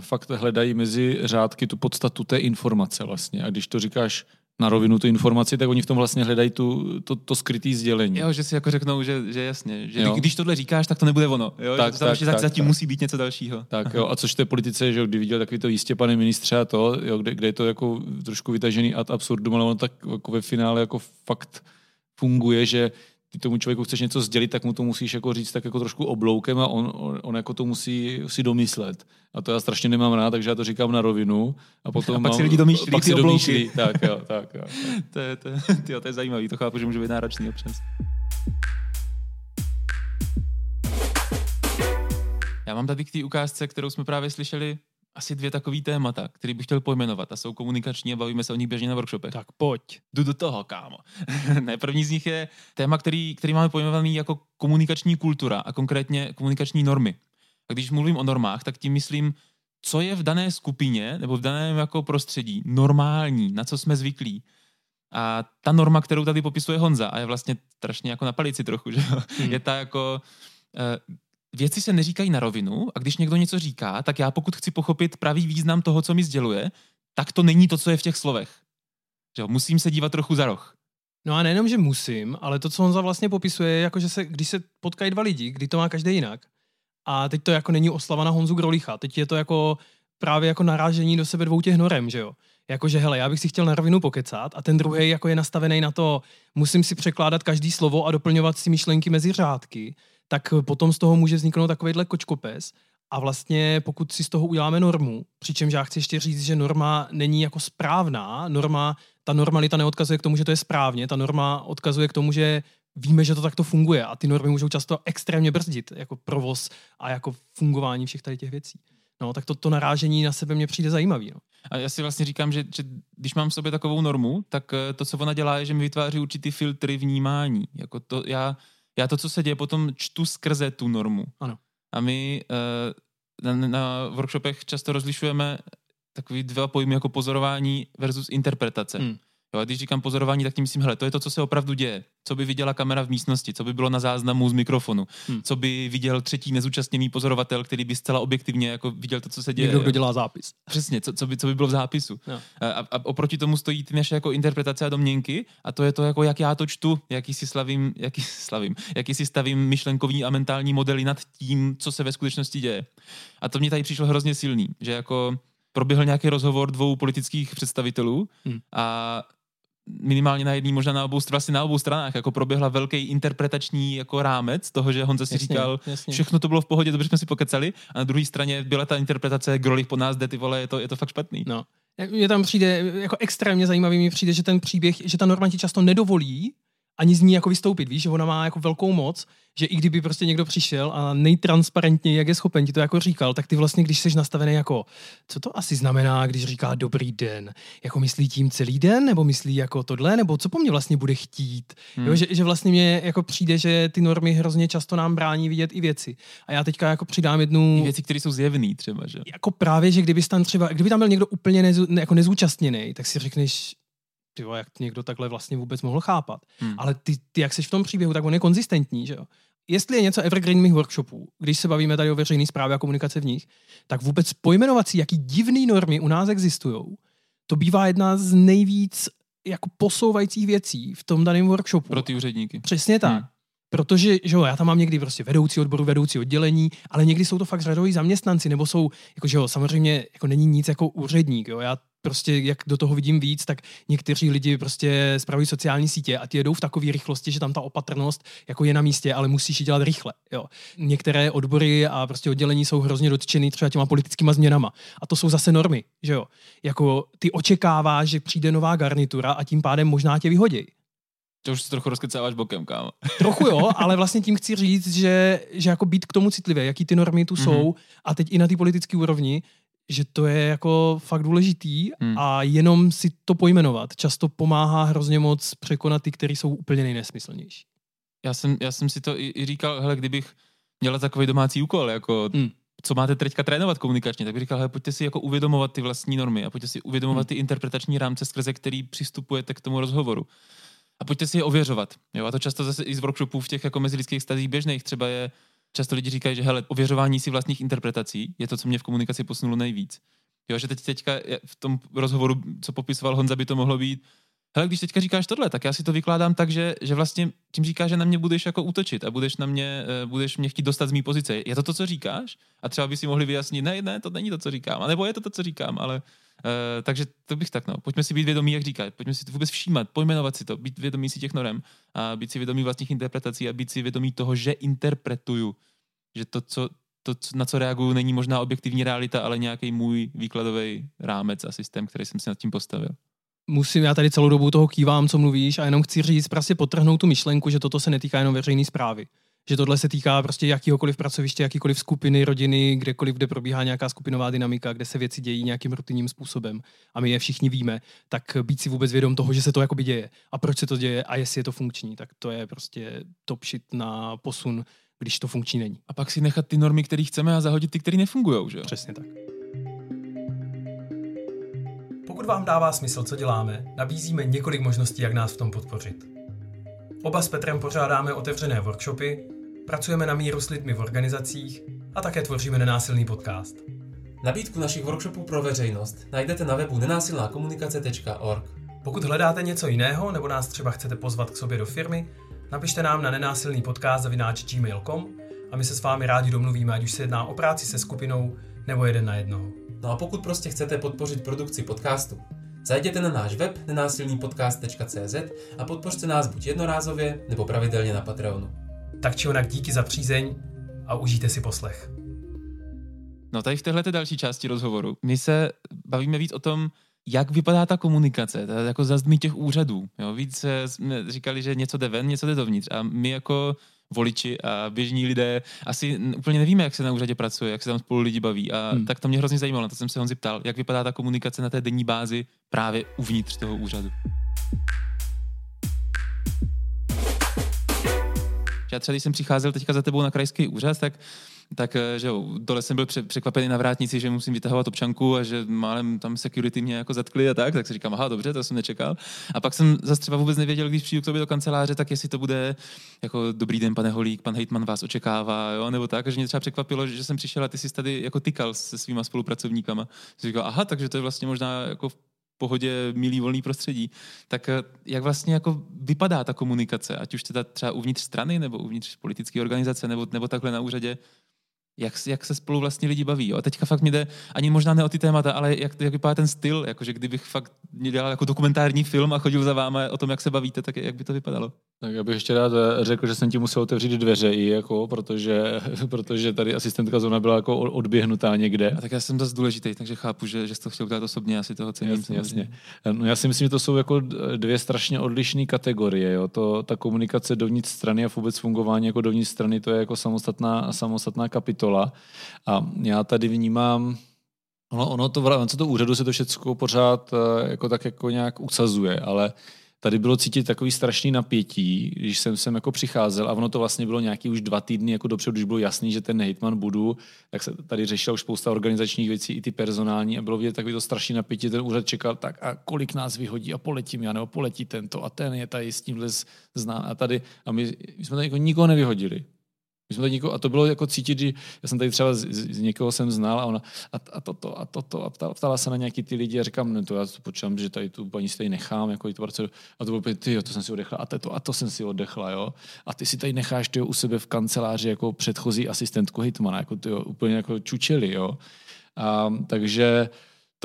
fakt hledají mezi řádky tu podstatu té informace vlastně. A když to říkáš na rovinu tu informaci, tak oni v tom vlastně hledají tu, to, to skrytý sdělení. Jo, že si jako řeknou, že, že jasně, že Jo. když tohle říkáš, tak to nebude ono. Jo? Tak, že tam tak, ještě tak, zatím tak. musí být něco dalšího. Tak jo, a což v té politice, že jo, kdy viděl takový to jistě, pane ministře, a to, jo, kde, kde, je to jako trošku vytažený ad absurdum, ale ono tak jako ve finále jako fakt funguje, že ty tomu člověku chceš něco sdělit, tak mu to musíš jako říct tak jako trošku obloukem a on, on, on jako to musí si domyslet. A to já strašně nemám rád, takže já to říkám na rovinu. A, potom A pak si mám- lidi domýšlí pak ty si oblouky. domýšlí, tak jo, tak jo. To je, to, je, tyjo, to je zajímavý, to chápu, že může být náročný občas. Já mám tady k té ukázce, kterou jsme právě slyšeli, asi dvě takové témata, které bych chtěl pojmenovat a jsou komunikační a bavíme se o nich běžně na workshopech. Tak pojď. Jdu do toho, kámo. ne, první z nich je téma, který, který máme pojmenovaný jako komunikační kultura a konkrétně komunikační normy. A když mluvím o normách, tak tím myslím, co je v dané skupině nebo v daném jako prostředí normální, na co jsme zvyklí. A ta norma, kterou tady popisuje Honza, a je vlastně strašně jako na palici trochu, že jo, Hmm. je ta jako... Věci se neříkají na rovinu a když někdo něco říká, tak já pokud chci pochopit pravý význam toho, co mi sděluje, tak to není to, co je v těch slovech. Že jo, musím se dívat trochu za roh. No a nejenom, že musím, ale to, co Honza vlastně popisuje, je jako, že se, když se potkají dva lidi, kdy to má každý jinak, a teď to jako není oslava na Honzu Grolicha, teď je to jako právě jako narážení do sebe dvou těch norem, že jo. Jakože, hele, já bych si chtěl na rovinu pokecat a ten druhý jako je nastavený na to, musím si překládat každý slovo a doplňovat si myšlenky mezi řádky, tak potom z toho může vzniknout takovýhle kočkopes. A vlastně pokud si z toho uděláme normu, přičemž já chci ještě říct, že norma není jako správná, norma, ta normalita neodkazuje k tomu, že to je správně, ta norma odkazuje k tomu, že víme, že to takto funguje a ty normy můžou často extrémně brzdit jako provoz a jako fungování všech tady těch věcí. No, tak to, to narážení na sebe mně přijde zajímavý. No. A já si vlastně říkám, že, že když mám v sobě takovou normu, tak eh, to, co ona dělá, je, že mi vytváří určitý filtry vnímání. Jako to, já, já to, co se děje, potom čtu skrze tu normu. Ano. A my eh, na, na workshopech často rozlišujeme takový dva pojmy jako pozorování versus interpretace. Hmm. Jo, a když říkám pozorování, tak tím myslím, hele, to je to, co se opravdu děje. Co by viděla kamera v místnosti, co by bylo na záznamu z mikrofonu, Hmm. co by viděl třetí nezúčastněný pozorovatel, který by zcela objektivně jako viděl to, co se děje. Někdo, kdo dělá zápis. Přesně, co, co, by, co by bylo v zápisu. Jo. A, a oproti tomu stojí ty naše jako interpretace a domněnky a to je to, jako jak já to čtu, jaký si slavím, jaký slavím, jaký si stavím myšlenkový a mentální modely nad tím, co se ve skutečnosti děje. A to mě tady přišlo hrozně silný, že jako proběhl nějaký rozhovor dvou politických představitelů Hmm. a minimálně na jedný, možná na obou, vlastně na obou stranách, jako proběhla velký interpretační jako rámec toho, že Honza si Jasně, říkal, jasně. všechno to bylo v pohodě, dobře jsme si pokecali a na druhé straně byla ta interpretace, Grolich po nás jde, ty vole, je to, je to fakt špatný. No. Mně tam přijde, jako extrémně zajímavý mi přijde, že ten příběh, že ta norma ti často nedovolí ani z ní jako vystoupit, víš, že ona má jako velkou moc, že i kdyby prostě někdo přišel a nejtransparentněji, jak je schopen ti to jako říkal, tak ty vlastně, když jsi nastavený jako, co to asi znamená, když říká dobrý den, jako myslí tím celý den, nebo myslí jako tohle, nebo co po mně vlastně bude chtít, hmm. jo, že, že vlastně mě jako přijde, že ty normy hrozně často nám brání vidět i věci. A já teďka jako přidám jednu I věci, které jsou zjevné třeba, že? jako právě, že kdyby tam třeba, kdyby tam byl někdo úplně nezu, ne, jako nezúčastněný, tak si řekneš, ty jak někdo takhle vlastně vůbec mohl chápat. Hmm. Ale ty, ty, jak jsi v tom příběhu, tak on je konzistentní, že jo. Jestli je něco evergreen mých workshopů, když se bavíme tady o veřejné zprávě a komunikaci v nich, tak vůbec pojmenovat si, jaký divný normy u nás existují, to bývá jedna z nejvíc jako posouvajících věcí v tom daném workshopu. Pro ty úředníky. Přesně tak. Hmm. Protože, že jo, já tam mám někdy prostě vedoucí odboru, vedoucí oddělení, ale někdy jsou to fakt řadoví zaměstnanci, nebo jsou, jako, že jo, samozřejmě jako není nic jako úředník, jo. Já prostě, jak do toho vidím víc, tak někteří lidi prostě spravují sociální sítě a ty jedou v takové rychlosti, že tam ta opatrnost jako je na místě, ale musíš ji dělat rychle, jo. Některé odbory a prostě oddělení jsou hrozně dotčený třeba těma politickýma změnama. A to jsou zase normy, že jo. Jako ty očekáváš, že přijde nová garnitura a tím pádem možná tě vyhodí. To už se trochu rozkecáváš bokem, kámo. Trochu jo, ale vlastně tím chci říct, že, že jako být k tomu citlivý, jaký ty normy tu Mhm. jsou a teď i na té politické úrovni, že to je jako fakt důležitý Hmm. a jenom si to pojmenovat často pomáhá hrozně moc překonat ty, které jsou úplně nejnesmyslnější. Já jsem, já jsem si to i, i říkal, hele, kdybych měla takový domácí úkol, jako Hmm. co máte teďka trénovat komunikačně, tak bych říkal, hele, pojďte si jako uvědomovat ty vlastní normy a pojďte si uvědomovat Hmm. ty interpretační rámce, skrze který přistupujete k tomu rozhovoru. A pojďte si je ověřovat. Jo? A to často zase i z workshopů v těch jako mezilidských stazích běžných třeba je, často lidi říkají, že hele, ověřování si vlastních interpretací je to, co mě v komunikaci posunulo nejvíc. Jo, že teď teďka v tom rozhovoru, co popisoval Honza, by to mohlo být, hele, když teďka říkáš tohle, tak já si to vykládám tak, že, že vlastně tím říkáš, že na mě budeš jako útočit a budeš na mě, eh, budeš mě chtít dostat z mý pozice. Je to to, co říkáš? A třeba by si mohli vyjasnit, ne, ne, to není to, co říkám, a nebo je to to, co říkám, ale Uh, takže to bych tak, no. Pojďme si být vědomí, jak říkat. Pojďme si to vůbec všímat, pojmenovat si to, být vědomí si těch norem a být si vědomí vlastních interpretací a být si vědomí toho, že interpretuju. Že to, co, to, na co reaguju, není možná objektivní realita, ale nějaký můj výkladový rámec a systém, který jsem si nad tím postavil. Musím, já tady celou dobu toho kývám, co mluvíš, a jenom chci říct, prostě potrhnout tu myšlenku, že toto se netýká jenom veřejné zprávy. Že tohle se týká prostě jakýhokoliv pracoviště, jakýkoliv skupiny, rodiny, kdekoliv, kde probíhá nějaká skupinová dynamika, kde se věci dějí nějakým rutinním způsobem a my je všichni víme, tak být si vůbec vědom toho, že se to jakoby děje a proč se to děje a jestli je to funkční, tak to je prostě top shit na posun, když to funkční není. A pak si nechat ty normy, které chceme a zahodit ty, které nefungují, že jo? Přesně tak. Pokud vám dává smysl, co děláme, nabízíme několik možností, jak nás v tom podpořit. Oba s Petrem pořádáme otevřené workshopy, pracujeme na míru s lidmi v organizacích a také tvoříme nenásilný podcast. Nabídku našich workshopů pro veřejnost najdete na webu nenásilnákomunikace.org. Pokud hledáte něco jiného nebo nás třeba chcete pozvat k sobě do firmy, napište nám na nenásilný podcast zavináč gmail.com a my se s vámi rádi domluvíme, ať už se jedná o práci se skupinou nebo jeden na jednoho. No a pokud prostě chcete podpořit produkci podcastu, zajděte na náš web nenásilnýpodcast.cz a podpořte nás buď jednorázově nebo pravidelně na Patreonu. Tak či onak díky za přízeň a užijte si poslech. No tady v téhle další části rozhovoru my se bavíme víc o tom, jak vypadá ta komunikace, je jako zazdmí těch úřadů. Jo? Víc jsme říkali, že něco jde ven, něco jde dovnitř. A my jako voliči a běžní lidé asi úplně nevíme, jak se na úřadě pracuje, jak se tam spolu lidi baví. A hmm. tak to mě hrozně zajímalo, na to jsem se Honzi ptal, jak vypadá ta komunikace na té denní bázi právě uvnitř toho úřadu. Já třeba, když jsem přicházel teďka za tebou na krajský úřad, tak tak eh, že jo, dole jsem byl pře- překvapený na vrátnici, že musím vytahovat občanku a že málem tam security mě jako zatkli a tak, tak si říkám, aha, dobře, to jsem nečekal. A pak jsem zase třeba vůbec nevěděl, když přijdu k tobě do kanceláře, tak jestli to bude jako dobrý den, pane Holík, pan hejtman vás očekává, jo, nebo tak, že mě třeba překvapilo, že jsem přišel a ty jsi tady jako tykal se svýma spolupracovníkama. Jsem říkal, aha, takže to je vlastně možná jako v pohodě milý volný prostředí. Tak eh, jak vlastně jako vypadá ta komunikace, ať už teda třeba uvnitř strany, nebo uvnitř politické organizace, nebo, nebo takhle na úřadě, jak, jak se spolu vlastně lidi baví. Jo? A teďka fakt mě jde ani možná ne o ty témata, ale jak, jak vypadá ten styl, jakože kdybych fakt dělal jako dokumentární film a chodil za váma o tom, jak se bavíte, tak jak by to vypadalo? Tak já bych ještě rád eh, řekl, že jsem ti musel otevřít dveře i jako, protože, protože tady asistentka zóna byla jako odběhnutá někde. A tak já jsem zase důležitý, takže chápu, že, že jsi to chtěl udělat osobně, asi toho cením. Jasně, samozřejmě. jasně. No já si myslím, že to jsou jako dvě strašně odlišné kategorie. Jo. To, ta komunikace dovnitř strany a vůbec fungování jako dovnitř strany, to je jako samostatná, samostatná kapitola. A já tady vnímám, ono, ono to v rámci toho úřadu se to všechno pořád eh, jako tak jako nějak usazuje, ale tady bylo cítit takový strašný napětí, když jsem sem jako přicházel a ono to vlastně bylo nějaký už dva týdny jako dopředu, když bylo jasný, že ten hejtman budu, tak se tady řešila už spousta organizačních věcí, i ty personální a bylo vidět takový to strašný napětí, ten úřad čekal, tak a kolik nás vyhodí a poletím já, nebo poletí tento a ten je tady s tímhle zná a tady a my, my jsme tady jako nikoho nevyhodili. My jsme tady nikoho, a to bylo jako cítit, že já jsem tady třeba z, z, z někoho jsem znal a ona a, a toto a toto a ptala, ptala se na nějaký ty lidi a říkám, ne, to já to počítám, že tady tu paní si tady nechám, jako to pracovat. A to bylo ty, jo, to jsem si odechla a to, a to jsem si odechla, jo. A ty si tady necháš ty u sebe v kanceláři jako předchozí asistentku hejtmana, jako ty, jo, úplně jako čučeli, jo. A, takže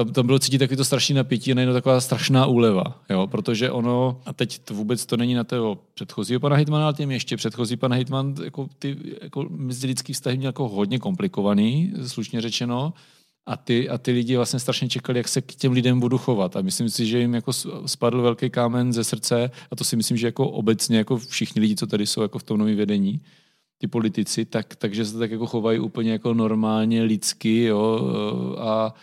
tam, tam bylo cítit takový to strašný napětí a nejenom taková strašná úleva, jo, protože ono, a teď to vůbec to není na toho předchozího pana Hitmana, ale tím ještě předchozí pan Hitman, jako ty jako mezilidský vztahy měl jako hodně komplikovaný, slušně řečeno, a ty, a ty lidi vlastně strašně čekali, jak se k těm lidem budu chovat. A myslím si, že jim jako spadl velký kámen ze srdce a to si myslím, že jako obecně jako všichni lidi, co tady jsou jako v tom novém vedení, ty politici, tak, takže se tak jako chovají úplně jako normálně lidsky, jo, a,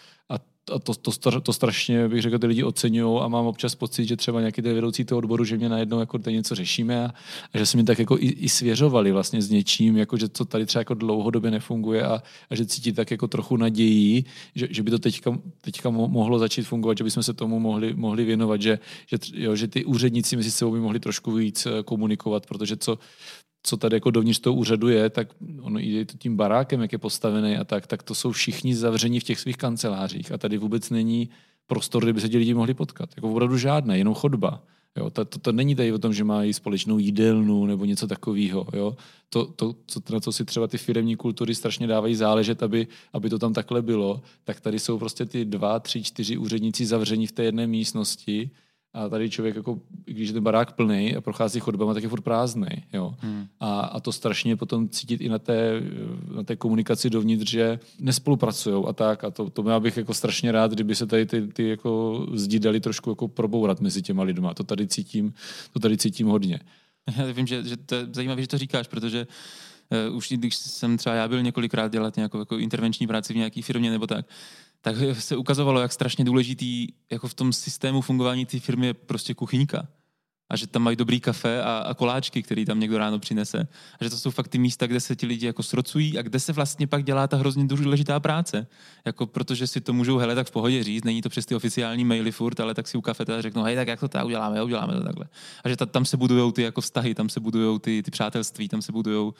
a to, to, to, strašně, bych řekl, ty lidi oceňují a mám občas pocit, že třeba nějaký ty vedoucí toho odboru, že mě najednou jako tady něco řešíme a, a že se mi tak jako i, i svěřovali vlastně s něčím, jako že to tady třeba jako dlouhodobě nefunguje a, a že cítí tak jako trochu nadějí, že, že by to teďka, teďka mohlo začít fungovat, že bychom se tomu mohli, mohli věnovat, že, že, jo, že ty úředníci mezi sebou by mohli trošku víc eh, komunikovat, protože co, co tady jako dovnitř toho úřadu je, tak ono jde to tím barákem, jak je postavený a tak, tak to jsou všichni zavření v těch svých kancelářích a tady vůbec není prostor, kde by se ti lidi mohli potkat. Jako opravdu žádné, jenom chodba. Jo, to, to, to, není tady o tom, že mají společnou jídelnu nebo něco takového. Jo. To, to, co, na co si třeba ty firmní kultury strašně dávají záležet, aby, aby to tam takhle bylo, tak tady jsou prostě ty dva, tři, čtyři úředníci zavření v té jedné místnosti a tady člověk, jako, když je ten barák plný a prochází chodbama, tak je furt prázdný. Jo. Hmm. A, a, to strašně potom cítit i na té, na té komunikaci dovnitř, že nespolupracují a tak. A to, to já bych jako strašně rád, kdyby se tady ty, ty jako zdi dali trošku jako probourat mezi těma lidma. To tady cítím, to tady cítím hodně. Já vím, že, že to je zajímavé, že to říkáš, protože uh, už když jsem třeba já byl několikrát dělat nějakou jako intervenční práci v nějaké firmě nebo tak, tak se ukazovalo, jak strašně důležitý jako v tom systému fungování té firmy je prostě kuchyňka. A že tam mají dobrý kafe a, a koláčky, který tam někdo ráno přinese. A že to jsou fakt ty místa, kde se ti lidi jako srocují a kde se vlastně pak dělá ta hrozně důležitá práce. Jako protože si to můžou hele tak v pohodě říct, není to přes ty oficiální maily furt, ale tak si u kafe teda řeknou, hej, tak jak to tak uděláme, uděláme to takhle. A že ta, tam se budují ty jako vztahy, tam se budují ty, ty přátelství, tam se budují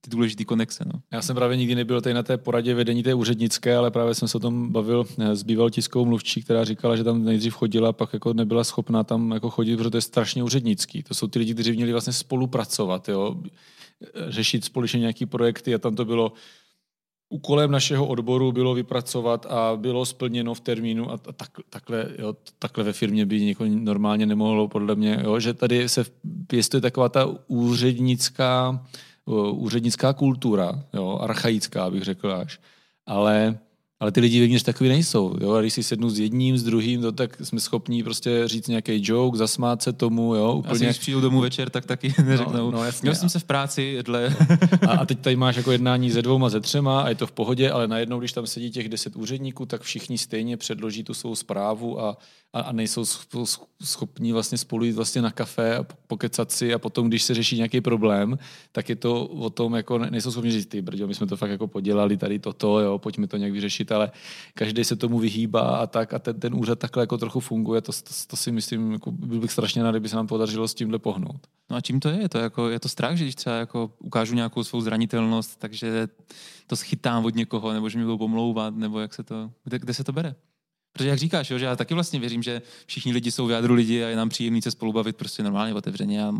ty důležité konexe. No. Já jsem právě nikdy nebyl tady na té poradě vedení té úřednické, ale právě jsem se o tom bavil s bývalou tiskovou mluvčí, která říkala, že tam nejdřív chodila, pak jako nebyla schopná tam jako chodit, protože to je strašně úřednický. To jsou ty lidi, kteří měli vlastně spolupracovat, jo? řešit společně nějaké projekty a tam to bylo Úkolem našeho odboru bylo vypracovat a bylo splněno v termínu a tak, takhle, jo, takhle ve firmě by někoho normálně nemohlo, podle mě, jo, že tady se pěstuje taková ta úřednická úřednická kultura, jo, archaická bych řekl až, ale ale ty lidi vevnitř takový nejsou. Jo? A když si sednu s jedním, s druhým, to, tak jsme schopni prostě říct nějaký joke, zasmát se tomu. Jo? Úplně... Asi když přijdu domů večer, tak taky neřeknou. No, no jasně. Měl jsem se v práci dle... a, a, teď tady máš jako jednání se dvouma, ze třema a je to v pohodě, ale najednou, když tam sedí těch deset úředníků, tak všichni stejně předloží tu svou zprávu a, a, a nejsou schopní vlastně spolu jít vlastně na kafe a pokecat si a potom, když se řeší nějaký problém, tak je to o tom, jako nejsou schopni říct, ty brďo, my jsme to fakt jako podělali tady toto, jo, pojďme to nějak vyřešit, ale každý se tomu vyhýbá a tak a ten, ten úřad takhle jako trochu funguje, to, to, to si myslím, jako byl bych strašně rád, kdyby se nám podařilo s tímhle pohnout. No a čím to je? Je to, jako, je to strach, že když třeba jako ukážu nějakou svou zranitelnost, takže to schytám od někoho, nebo že mi budou pomlouvat, nebo jak se to, kde, kde se to bere? Protože jak říkáš, jo, že já taky vlastně věřím, že všichni lidi jsou v jádru lidi a je nám příjemný se spolu bavit prostě normálně otevřeně a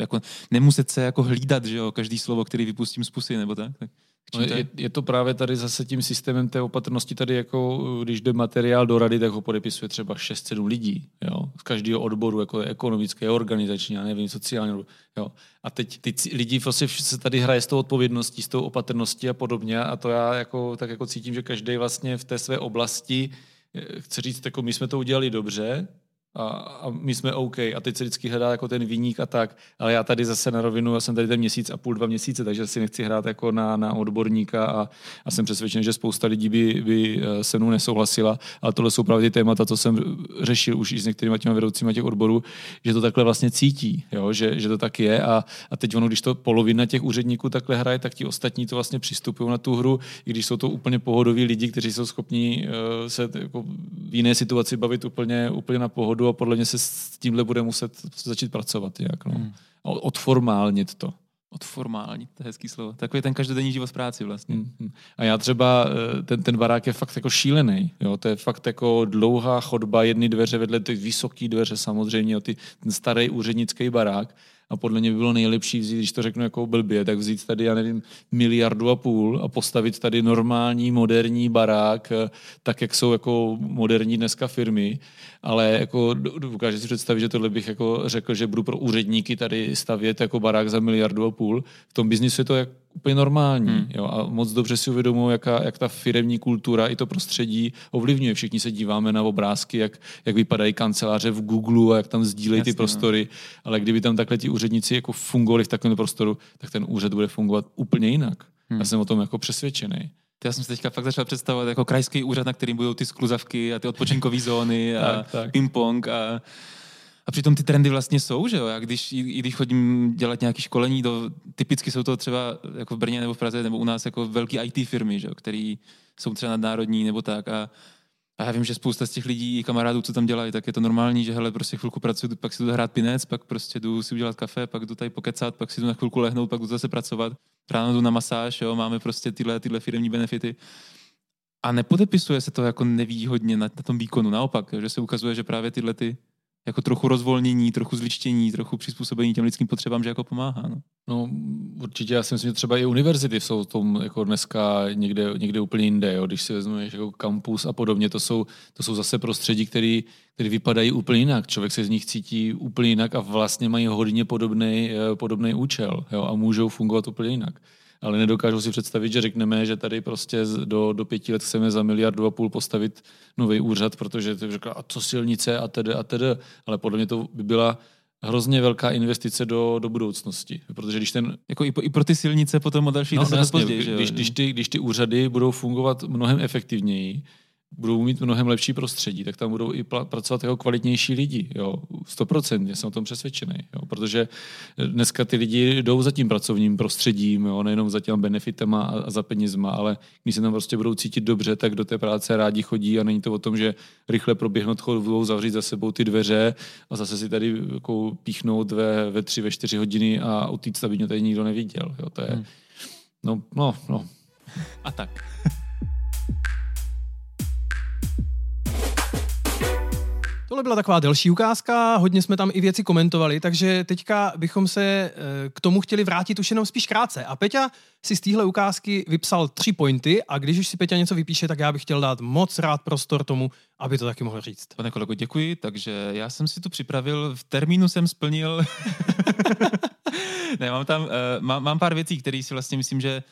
jako nemuset se jako hlídat, že jo, každý slovo, který vypustím z pusy nebo tak. tak. No, je, je, to právě tady zase tím systémem té opatrnosti tady, jako když jde materiál do rady, tak ho podepisuje třeba 6-7 lidí, jo, z každého odboru, jako je ekonomické, organizační, já nevím, sociální, jo. A teď ty lidi prostě se tady hraje s tou odpovědností, s tou opatrností a podobně a to já jako, tak jako cítím, že každý vlastně v té své oblasti chci říct, jako my jsme to udělali dobře, a, a my jsme OK. A teď se vždycky hledá jako ten výnik a tak. Ale já tady zase na rovinu, já jsem tady ten měsíc a půl, dva měsíce, takže si nechci hrát jako na, na odborníka a, a jsem přesvědčen, že spousta lidí by, by eh, se mnou nesouhlasila. Ale tohle jsou právě ty témata, co jsem řešil už i s některými těmi vedoucími těch odborů, že to takhle vlastně cítí, jo? Že, že, to tak je. A, a teď ono, když to polovina těch úředníků takhle hraje, tak ti ostatní to vlastně přistupují na tu hru, i když jsou to úplně pohodoví lidi, kteří jsou schopni uh, se jako v jiné situaci bavit úplně, úplně na pohodu opravdu a podle mě se s tímhle bude muset začít pracovat. Jak, no. hmm. Odformálnit to. Odformálnit, to je hezký slovo. Takový ten každodenní život v práci vlastně. Hmm. A já třeba, eh, ten, ten barák je fakt jako šílený. Jo? To je fakt jako dlouhá chodba, jedny dveře vedle ty vysoké dveře samozřejmě, ty, ten starý úřednický barák a podle mě by bylo nejlepší vzít, když to řeknu jako blbě, tak vzít tady, já nevím, miliardu a půl a postavit tady normální, moderní barák, eh, tak jak jsou jako moderní dneska firmy, ale jako dokážu si představit, že tohle bych jako řekl, že budu pro úředníky tady stavět jako barák za miliardu a půl. V tom biznisu je to jak úplně normální. Hmm. Jo, a moc dobře si uvědomuji, jaká, jak ta firemní kultura i to prostředí ovlivňuje. Všichni se díváme na obrázky, jak, jak vypadají kanceláře v Google a jak tam sdílejí ty no. prostory. No. Ale kdyby tam takhle ti úředníci jako fungovali v takovém prostoru, tak ten úřad bude fungovat úplně jinak. Hmm. Já jsem o tom jako přesvědčený. Já jsem si teďka fakt začal představovat jako krajský úřad, na kterým budou ty skluzavky a ty odpočinkové zóny a Tak, tak. ping-pong a, a přitom ty trendy vlastně jsou, že jo? Já když, i když chodím dělat nějaké školení, do, typicky jsou to třeba jako v Brně nebo v Praze nebo u nás jako velký IT firmy, že jo? který jsou třeba nadnárodní nebo tak a a já vím, že spousta z těch lidí, i kamarádů, co tam dělají, tak je to normální, že hele, prostě chvilku pracuji, pak si jdu hrát pinec, pak prostě jdu si udělat kafe, pak jdu tady pokecat, pak si jdu na chvilku lehnout, pak jdu zase pracovat. Ráno jdu na masáž, jo, máme prostě tyhle, tyhle firmní benefity. A nepodepisuje se to jako nevýhodně na, na tom výkonu. Naopak, že se ukazuje, že právě tyhle ty jako trochu rozvolnění, trochu zličtění, trochu přizpůsobení těm lidským potřebám, že jako pomáhá. No. No, určitě, já si myslím, že třeba i univerzity jsou v tom jako dneska někde, někde úplně jinde, jo. když si vezmeš jako kampus a podobně, to jsou, to jsou zase prostředí, které vypadají úplně jinak. Člověk se z nich cítí úplně jinak a vlastně mají hodně podobný, eh, podobný účel jo, a můžou fungovat úplně jinak. Ale nedokážu si představit, že řekneme, že tady prostě do, do pěti let chceme za miliardu a půl postavit nový úřad, protože to řekla, a co silnice a tedy a tedy. Ale podle mě to by byla hrozně velká investice do, do budoucnosti. Protože když ten Jako i, po, i pro ty silnice potom o další No, jasně, později. že jo? když, když, ty, když ty úřady budou fungovat mnohem efektivněji, budou mít mnohem lepší prostředí, tak tam budou i pla- pracovat jako kvalitnější lidi. Jo. 100%, jsem o tom přesvědčený. Jo. Protože dneska ty lidi jdou za tím pracovním prostředím, jo, nejenom za těma benefitama a, a za penězma, ale když se tam prostě budou cítit dobře, tak do té práce rádi chodí a není to o tom, že rychle proběhnout chodbou, zavřít za sebou ty dveře a zase si tady jako píchnout ve, ve tři, ve čtyři hodiny a utíct, aby mě tady nikdo neviděl. Jo. To je, Hmm. no, no, no. A tak. Tohle byla taková delší ukázka, hodně jsme tam i věci komentovali, takže teďka bychom se eh, k tomu chtěli vrátit už jenom spíš krátce. A Peťa si z téhle ukázky vypsal tři pointy a když už si Peťa něco vypíše, tak já bych chtěl dát moc rád prostor tomu, aby to taky mohl říct. Pane kolego, děkuji. Takže já jsem si tu připravil, v termínu jsem splnil. ne, mám tam, uh, mám, mám pár věcí, které si vlastně myslím, že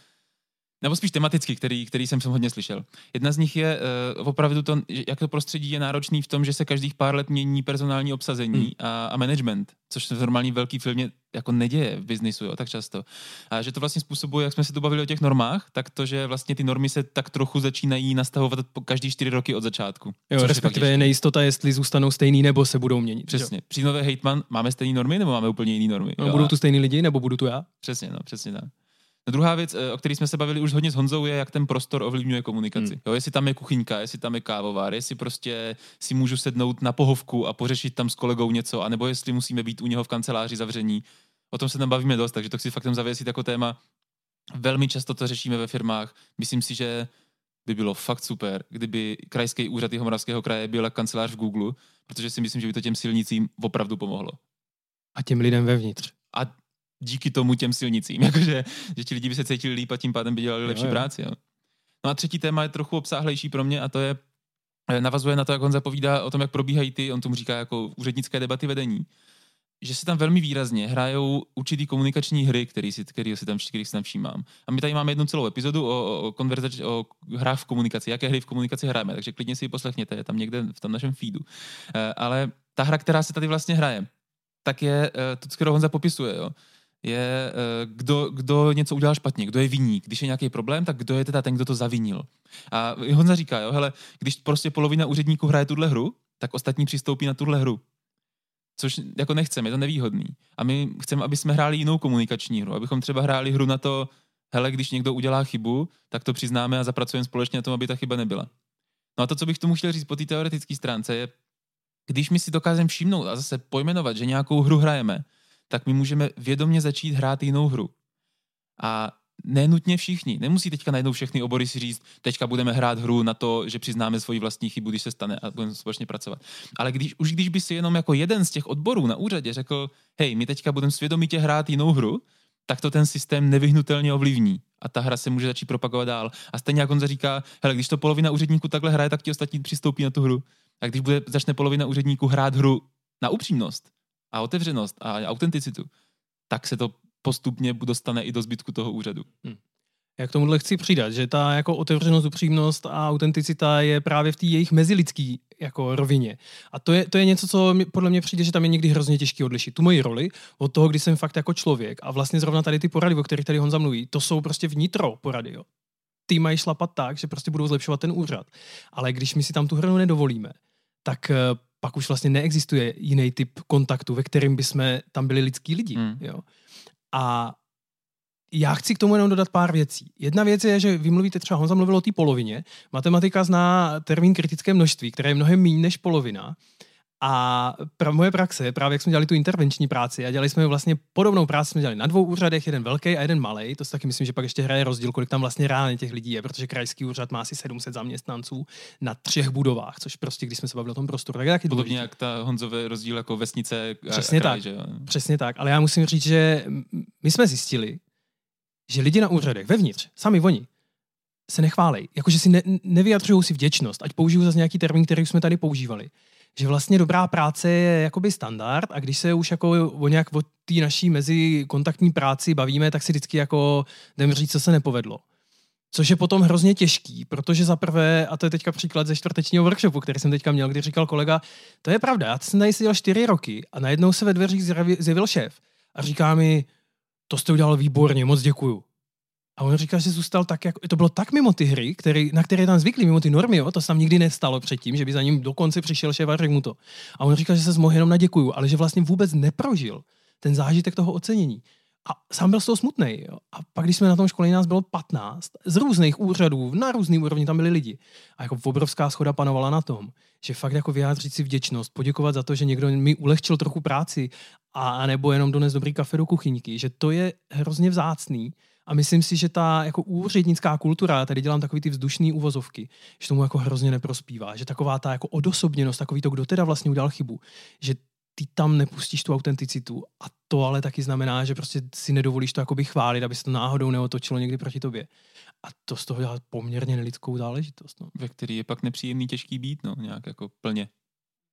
nebo spíš tematicky, který, který jsem jsem hodně slyšel. Jedna z nich je uh, opravdu to, jak to prostředí je náročný v tom, že se každých pár let mění personální obsazení Hmm. a, a management, což se v normální velký filmě jako neděje v biznisu jo, tak často. A že to vlastně způsobuje, jak jsme se tu bavili o těch normách, tak to, že vlastně ty normy se tak trochu začínají nastavovat po každý čtyři roky od začátku. Jo, respektive je nejistota, jestli zůstanou stejný nebo se budou měnit. Přesně. Jo. Příjmový hejtman, máme stejné normy nebo máme úplně jiné normy? No, Jo, budou tu stejný lidi nebo budu tu já? Přesně, no, přesně tak. Druhá věc, eh, o které jsme se bavili už hodně s Honzou, je, jak ten prostor ovlivňuje komunikaci. Hmm. Jo, jestli tam je kuchyňka, jestli tam je kávovár, jestli prostě si můžu sednout na pohovku a pořešit tam s kolegou něco, anebo jestli musíme být u něho v kanceláři zavření. O tom se tam bavíme dost, takže to chci fakt zavěsit jako téma. Velmi často to řešíme ve firmách. Myslím si, že by bylo fakt super, kdyby krajský úřad Jihomoravského kraje byl kancelář v Google, protože si myslím, že by to těm silnicím opravdu pomohlo A těm lidem vevnitř. a díky tomu těm silnicím, jakože, že ti lidi by se cítili líp a tím pádem by dělali lepší jo. práci. Jo. No a třetí téma je trochu obsáhlejší pro mě a to je, eh, navazuje na to, jak on zapovídá o tom, jak probíhají ty, on tomu říká jako úřednické debaty vedení, že se tam velmi výrazně hrajou určitý komunikační hry, který si, který si tam, který si tam všímám. A my tady máme jednu celou epizodu o, o, o, konverzač, o hrách v komunikaci, jaké hry v komunikaci hrajeme, takže klidně si ji poslechněte, je tam někde v tom našem feedu. Eh, ale ta hra, která se tady vlastně hraje, tak je eh, to, co kterou Honza popisuje, jo je, eh, kdo, kdo něco udělal špatně, kdo je viník. Když je nějaký problém, tak kdo je teda ten, kdo to zavinil. A Honza říká, jo, hele, když prostě polovina úředníků hraje tuhle hru, tak ostatní přistoupí na tuhle hru. Což jako nechceme, je to nevýhodný. A my chceme, aby jsme hráli jinou komunikační hru, abychom třeba hráli hru na to, hele, když někdo udělá chybu, tak to přiznáme a zapracujeme společně na tom, aby ta chyba nebyla. No a to, co bych tomu chtěl říct po té teoretické stránce, je, když my si dokážeme všimnout a zase pojmenovat, že nějakou hru hrajeme, tak my můžeme vědomě začít hrát jinou hru. A nenutně všichni. Nemusí teďka najednou všechny obory si říct, teďka budeme hrát hru na to, že přiznáme svoji vlastní chybu, když se stane a budeme společně pracovat. Ale když, už když by si jenom jako jeden z těch odborů na úřadě řekl, hej, my teďka budeme svědomitě hrát jinou hru, tak to ten systém nevyhnutelně ovlivní. A ta hra se může začít propagovat dál. A stejně jak on říká, hele, když to polovina úředníků takhle hraje, tak ti ostatní přistoupí na tu hru. A když bude, začne polovina úředníků hrát hru na upřímnost a otevřenost a autenticitu, tak se to postupně dostane i do zbytku toho úřadu. Já k tomuhle chci přidat, že ta jako otevřenost, upřímnost a autenticita je právě v té jejich mezilidské jako rovině. A to je, to je něco, co mi, podle mě přijde, že tam je někdy hrozně těžké odlišit. Tu moji roli od toho, kdy jsem fakt jako člověk. A vlastně zrovna tady ty porady, o kterých tady Honza mluví, to jsou prostě vnitro porady. Jo. ty mají šlapat tak, že prostě budou zlepšovat ten úřad. Ale když my si tam tu hranu nedovolíme, tak eh, pak už vlastně neexistuje jiný typ kontaktu, ve kterým bychom tam byli lidský lidi. Hmm. Jo. A já chci k tomu jenom dodat pár věcí. Jedna věc je, že vy mluvíte třeba, Honza mluvil o té polovině. Matematika zná termín kritické množství, které je mnohem méně než polovina. A pra, moje praxe, právě jak jsme dělali tu intervenční práci a dělali jsme vlastně podobnou práci, jsme dělali na dvou úřadech, jeden velký a jeden malý. To si taky myslím, že pak ještě hraje rozdíl, kolik tam vlastně reálně těch lidí je, protože krajský úřad má asi 700 zaměstnanců na třech budovách, což prostě, když jsme se bavili o tom prostoru, tak je taky Podobně důležitý. jak ta Honzové rozdíl jako vesnice. A, Přesně a kraj, tak. Že? Přesně tak. Ale já musím říct, že my jsme zjistili, že lidi na úřadech, vevnitř, sami oni, se nechválej, jakože si ne, nevyjadřují si vděčnost, ať použiju zase nějaký termín, který jsme tady používali. Že vlastně dobrá práce je jakoby standard a když se už jako o nějak o té naší mezikontaktní práci bavíme, tak si vždycky jako jdeme říct, co se nepovedlo. Což je potom hrozně těžký, protože za prvé, a to je teďka příklad ze čtvrtečního workshopu, který jsem teďka měl, kdy říkal kolega, to je pravda, já jsem tady seděl čtyři roky a najednou se ve dveřích zjevil šéf a říká mi, to jste udělal výborně, moc děkuju. A on říká, že zůstal tak, jako, to bylo tak mimo ty hry, který, na které tam zvyklí, mimo ty normy, jo, to se tam nikdy nestalo předtím, že by za ním dokonce přišel šéf a mu to. A on říká, že se mohl jenom naděkuju, ale že vlastně vůbec neprožil ten zážitek toho ocenění. A sám byl z toho smutný. A pak, když jsme na tom školení, nás bylo 15 z různých úřadů, na různý úrovni tam byli lidi. A jako obrovská schoda panovala na tom, že fakt jako vyjádřit si vděčnost, poděkovat za to, že někdo mi ulehčil trochu práci a nebo jenom dones dobrý kafe do kuchyňky, že to je hrozně vzácný a myslím si, že ta jako úřednická kultura, tady dělám takový ty vzdušné uvozovky, že tomu jako hrozně neprospívá. Že taková ta jako odosobněnost, takový to, kdo teda vlastně udělal chybu, že ty tam nepustíš tu autenticitu a to ale taky znamená, že prostě si nedovolíš to jakoby chválit, aby se to náhodou neotočilo někdy proti tobě. A to z toho dělá poměrně nelidskou záležitost. No. Ve který je pak nepříjemný, těžký být, no, nějak jako plně.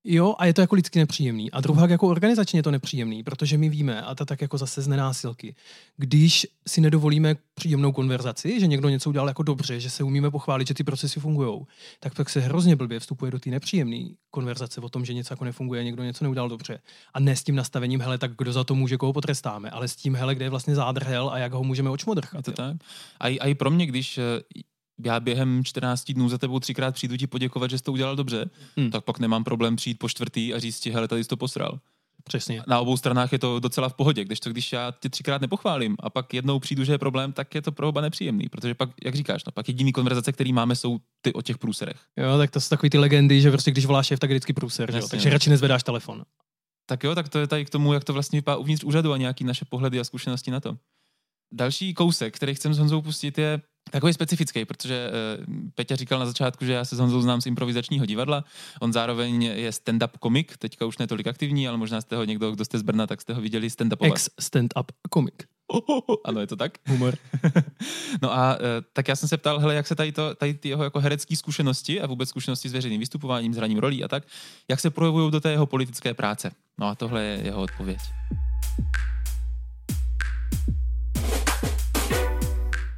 Jo, a je to jako lidsky nepříjemný. A druhá jako organizačně je to nepříjemný, protože my víme, a to tak jako zase z nenásilky, když si nedovolíme příjemnou konverzaci, že někdo něco udělal jako dobře, že se umíme pochválit, že ty procesy fungují, tak pak se hrozně blbě vstupuje do té nepříjemné konverzace o tom, že něco jako nefunguje, někdo něco neudělal dobře. A ne s tím nastavením, hele, tak kdo za to může, koho potrestáme, ale s tím, hele, kde je vlastně zádrhel a jak ho můžeme očmodrchat. To tak. A, i, a i pro mě, když eh, já během 14 dnů za tebou třikrát přijdu ti poděkovat, že jsi to udělal dobře, hmm. tak pak nemám problém přijít po čtvrtý a říct ti, hele, tady jsi to posral. Přesně. Na obou stranách je to docela v pohodě, když to, když já tě třikrát nepochválím a pak jednou přijdu, že je problém, tak je to pro oba nepříjemný, protože pak, jak říkáš, no, pak jediný konverzace, který máme, jsou ty o těch průserech. Jo, tak to jsou takový ty legendy, že prostě když voláš šéf, tak vždycky průser, jo? takže radši nezvedáš telefon. Tak jo, tak to je tady k tomu, jak to vlastně vypadá uvnitř úřadu a nějaký naše pohledy a zkušenosti na to. Další kousek, který chcem s Honzou pustit, je takový specifický, protože uh, Peťa říkal na začátku, že já se s Honzou znám z improvizačního divadla. On zároveň je stand-up komik, teďka už ne tolik aktivní, ale možná jste ho někdo, kdo jste z Brna, tak jste ho viděli stand-upovat. Stand-up komik. Oh, oh. Ano, je to tak? Humor. no a uh, tak já jsem se ptal, hele, jak se tady, to, tady ty jeho jako herecké zkušenosti a vůbec zkušenosti s veřejným vystupováním, s hraním rolí a tak, jak se projevují do té jeho politické práce. No a tohle je jeho odpověď.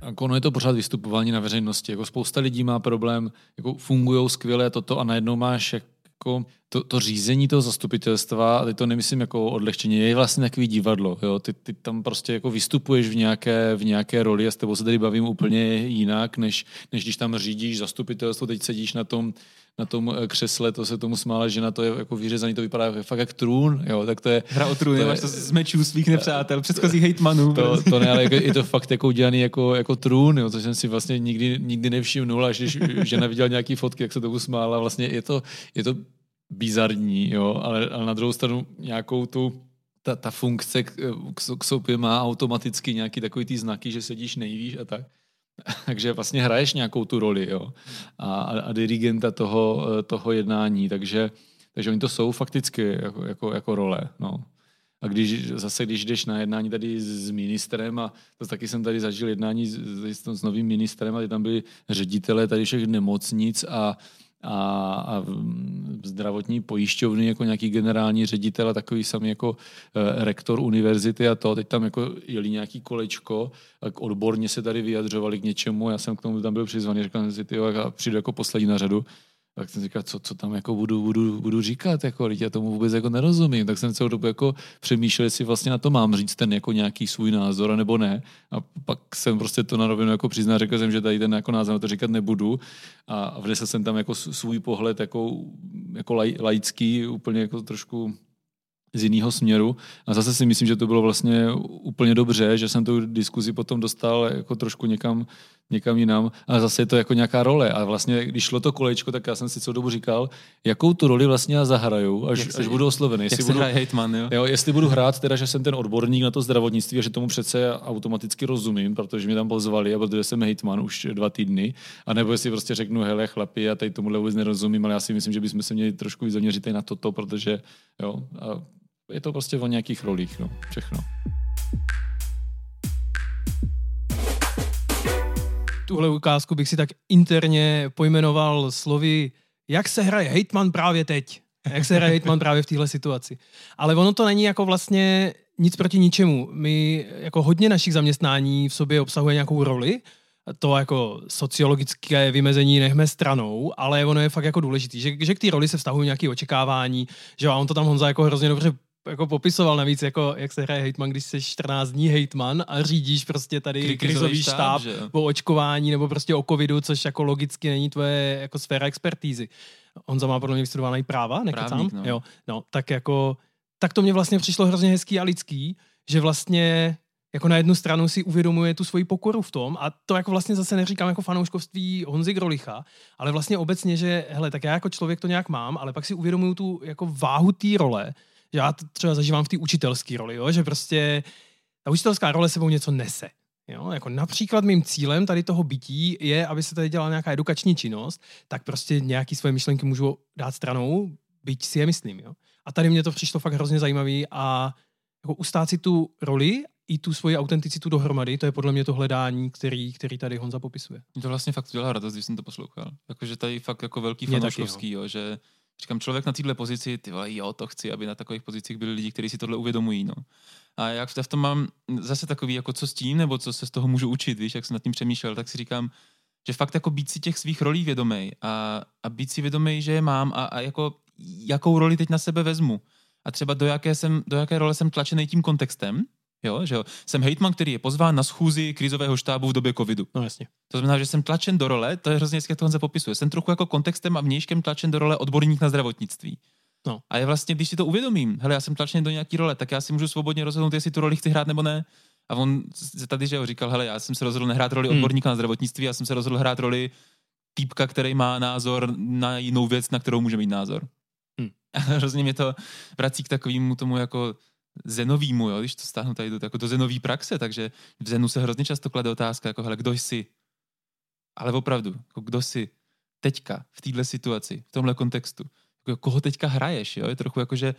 Jako ono je to pořád vystupování na veřejnosti. Jako spousta lidí má problém, jako fungují skvěle toto a najednou máš jako to, to řízení toho zastupitelstva, a teď to nemyslím jako odlehčení, je vlastně takový divadlo. Jo? Ty, ty tam prostě jako vystupuješ v nějaké, v nějaké roli a s tebou se tady bavím úplně jinak, než, než když tam řídíš zastupitelstvo, teď sedíš na tom, na tom eh, křesle, to se tomu smála, že na to je jako vyřezaný, to vypadá fakt jak trůn, jo, tak to je... Hra o trůn, máš to z mečů svých nepřátel, předchozích hejtmanů. To, to ne, ale jako, je to fakt jako udělaný jako, jako trůn, jo, což jsem si vlastně nikdy, nikdy nevšimnul, až když žena viděla nějaký fotky, jak se tomu smála, vlastně je to, je to bizarní, jo, ale, ale na druhou stranu nějakou tu ta, ta funkce k, k, k sobě má automaticky nějaký takový ty znaky, že sedíš nejvíš a tak. takže vlastně hraješ nějakou tu roli, jo. A, a dirigenta toho, toho jednání, takže, takže oni to jsou fakticky jako, jako, jako role, no. A když zase, když jdeš na jednání tady s ministrem, a to taky jsem tady zažil jednání s, s, novým ministrem, a tam byli ředitelé tady všech nemocnic a a, a zdravotní pojišťovny jako nějaký generální ředitel a takový samý jako e, rektor univerzity a to. Teď tam jako jeli nějaký kolečko a odborně se tady vyjadřovali k něčemu. Já jsem k tomu tam byl přizvaný, řekl jsem si, tyjo, a přijdu jako poslední na řadu. Tak jsem říkal, co, co tam jako budu, budu, budu říkat, jako, já tomu vůbec jako nerozumím. Tak jsem celou dobu jako přemýšlel, jestli vlastně na to mám říct ten jako nějaký svůj názor, nebo ne. A pak jsem prostě to na rovinu jako přiznal, řekl jsem, že tady ten jako názor na to říkat nebudu. A vnesl jsem tam jako svůj pohled jako, jako laj, laický, úplně jako trošku z jiného směru. A zase si myslím, že to bylo vlastně úplně dobře, že jsem tu diskuzi potom dostal jako trošku někam, někam jinam. A zase je to jako nějaká role. A vlastně, když šlo to kolečko, tak já jsem si celou dobu říkal, jakou tu roli vlastně já zahraju, až, se, až budu oslovený. Jak jestli budu, hejtman, jo? jo? Jestli budu hrát teda, že jsem ten odborník na to zdravotnictví a že tomu přece automaticky rozumím, protože mě tam pozvali a protože jsem hejtman už dva týdny. A nebo jestli prostě řeknu, hele chlapi, já tady tomuhle vůbec nerozumím, ale já si myslím, že bychom se měli trošku zaměřit na toto, protože jo, a je to prostě o nějakých rolích, no, všechno. Tuhle ukázku bych si tak interně pojmenoval slovy, jak se hraje hejtman právě teď. Jak se hraje hejtman právě v téhle situaci. Ale ono to není jako vlastně nic proti ničemu. My jako hodně našich zaměstnání v sobě obsahuje nějakou roli, to jako sociologické vymezení nechme stranou, ale ono je fakt jako důležitý, že, že k té roli se vztahují nějaké očekávání, že on to tam Honza jako hrozně dobře jako popisoval navíc, jako jak se hraje hejtman, když jsi 14 dní hejtman a řídíš prostě tady Kri- krizový štáb, štáb o očkování nebo prostě o covidu, což jako logicky není tvoje jako sféra expertízy. Honza má podle mě vystudovaný práva, nekecám? No. Jo, no, tak jako, tak to mě vlastně přišlo hrozně hezký a lidský, že vlastně jako na jednu stranu si uvědomuje tu svoji pokoru v tom a to jako vlastně zase neříkám jako fanouškovství Honzy Grolicha, ale vlastně obecně, že hele, tak já jako člověk to nějak mám, ale pak si uvědomuju tu jako váhu té role, já to třeba zažívám v té učitelské roli, jo? že prostě ta učitelská role sebou něco nese. Jo? Jako například mým cílem tady toho bytí je, aby se tady dělala nějaká edukační činnost, tak prostě nějaký svoje myšlenky můžu dát stranou, byť si je myslím. Jo? A tady mě to přišlo fakt hrozně zajímavý a jako ustát si tu roli i tu svoji autenticitu dohromady, to je podle mě to hledání, který, který tady Honza popisuje. Mě to vlastně fakt dělá radost, když jsem to poslouchal. Jakože tady fakt jako velký fanouškovský, jo. jo, že Říkám, člověk na této pozici, ty vole, jo, to chci, aby na takových pozicích byli lidi, kteří si tohle uvědomují. No. A jak v tom mám zase takový, jako co s tím, nebo co se z toho můžu učit, víš, jak jsem nad tím přemýšlel, tak si říkám, že fakt jako být si těch svých rolí vědomý a, a být si vědomý, že je mám a, a jako jakou roli teď na sebe vezmu. A třeba do jaké, jsem, do jaké role jsem tlačený tím kontextem, Jo, že jo. Jsem hejtman, který je pozván na schůzi krizového štábu v době covidu. No jasně. To znamená, že jsem tlačen do role, to je hrozně hezké, jak to popisuje. Jsem trochu jako kontextem a vnějškem tlačen do role odborník na zdravotnictví. No. A je vlastně, když si to uvědomím, hele, já jsem tlačen do nějaký role, tak já si můžu svobodně rozhodnout, jestli tu roli chci hrát nebo ne. A on tady, že jo, říkal, hele, já jsem se rozhodl nehrát roli hmm. odborníka na zdravotnictví, já jsem se rozhodl hrát roli týpka, který má názor na jinou věc, na kterou může mít názor. Hmm. A hrozně mě to vrací k takovému tomu jako zenovýmu, jo, když to stáhnu tady do, jako do zenový praxe, takže v zenu se hrozně často klade otázka, jako hele, kdo jsi? Ale opravdu, jako kdo jsi teďka v této situaci, v tomhle kontextu? Jako, koho teďka hraješ, jo? Je trochu jako, že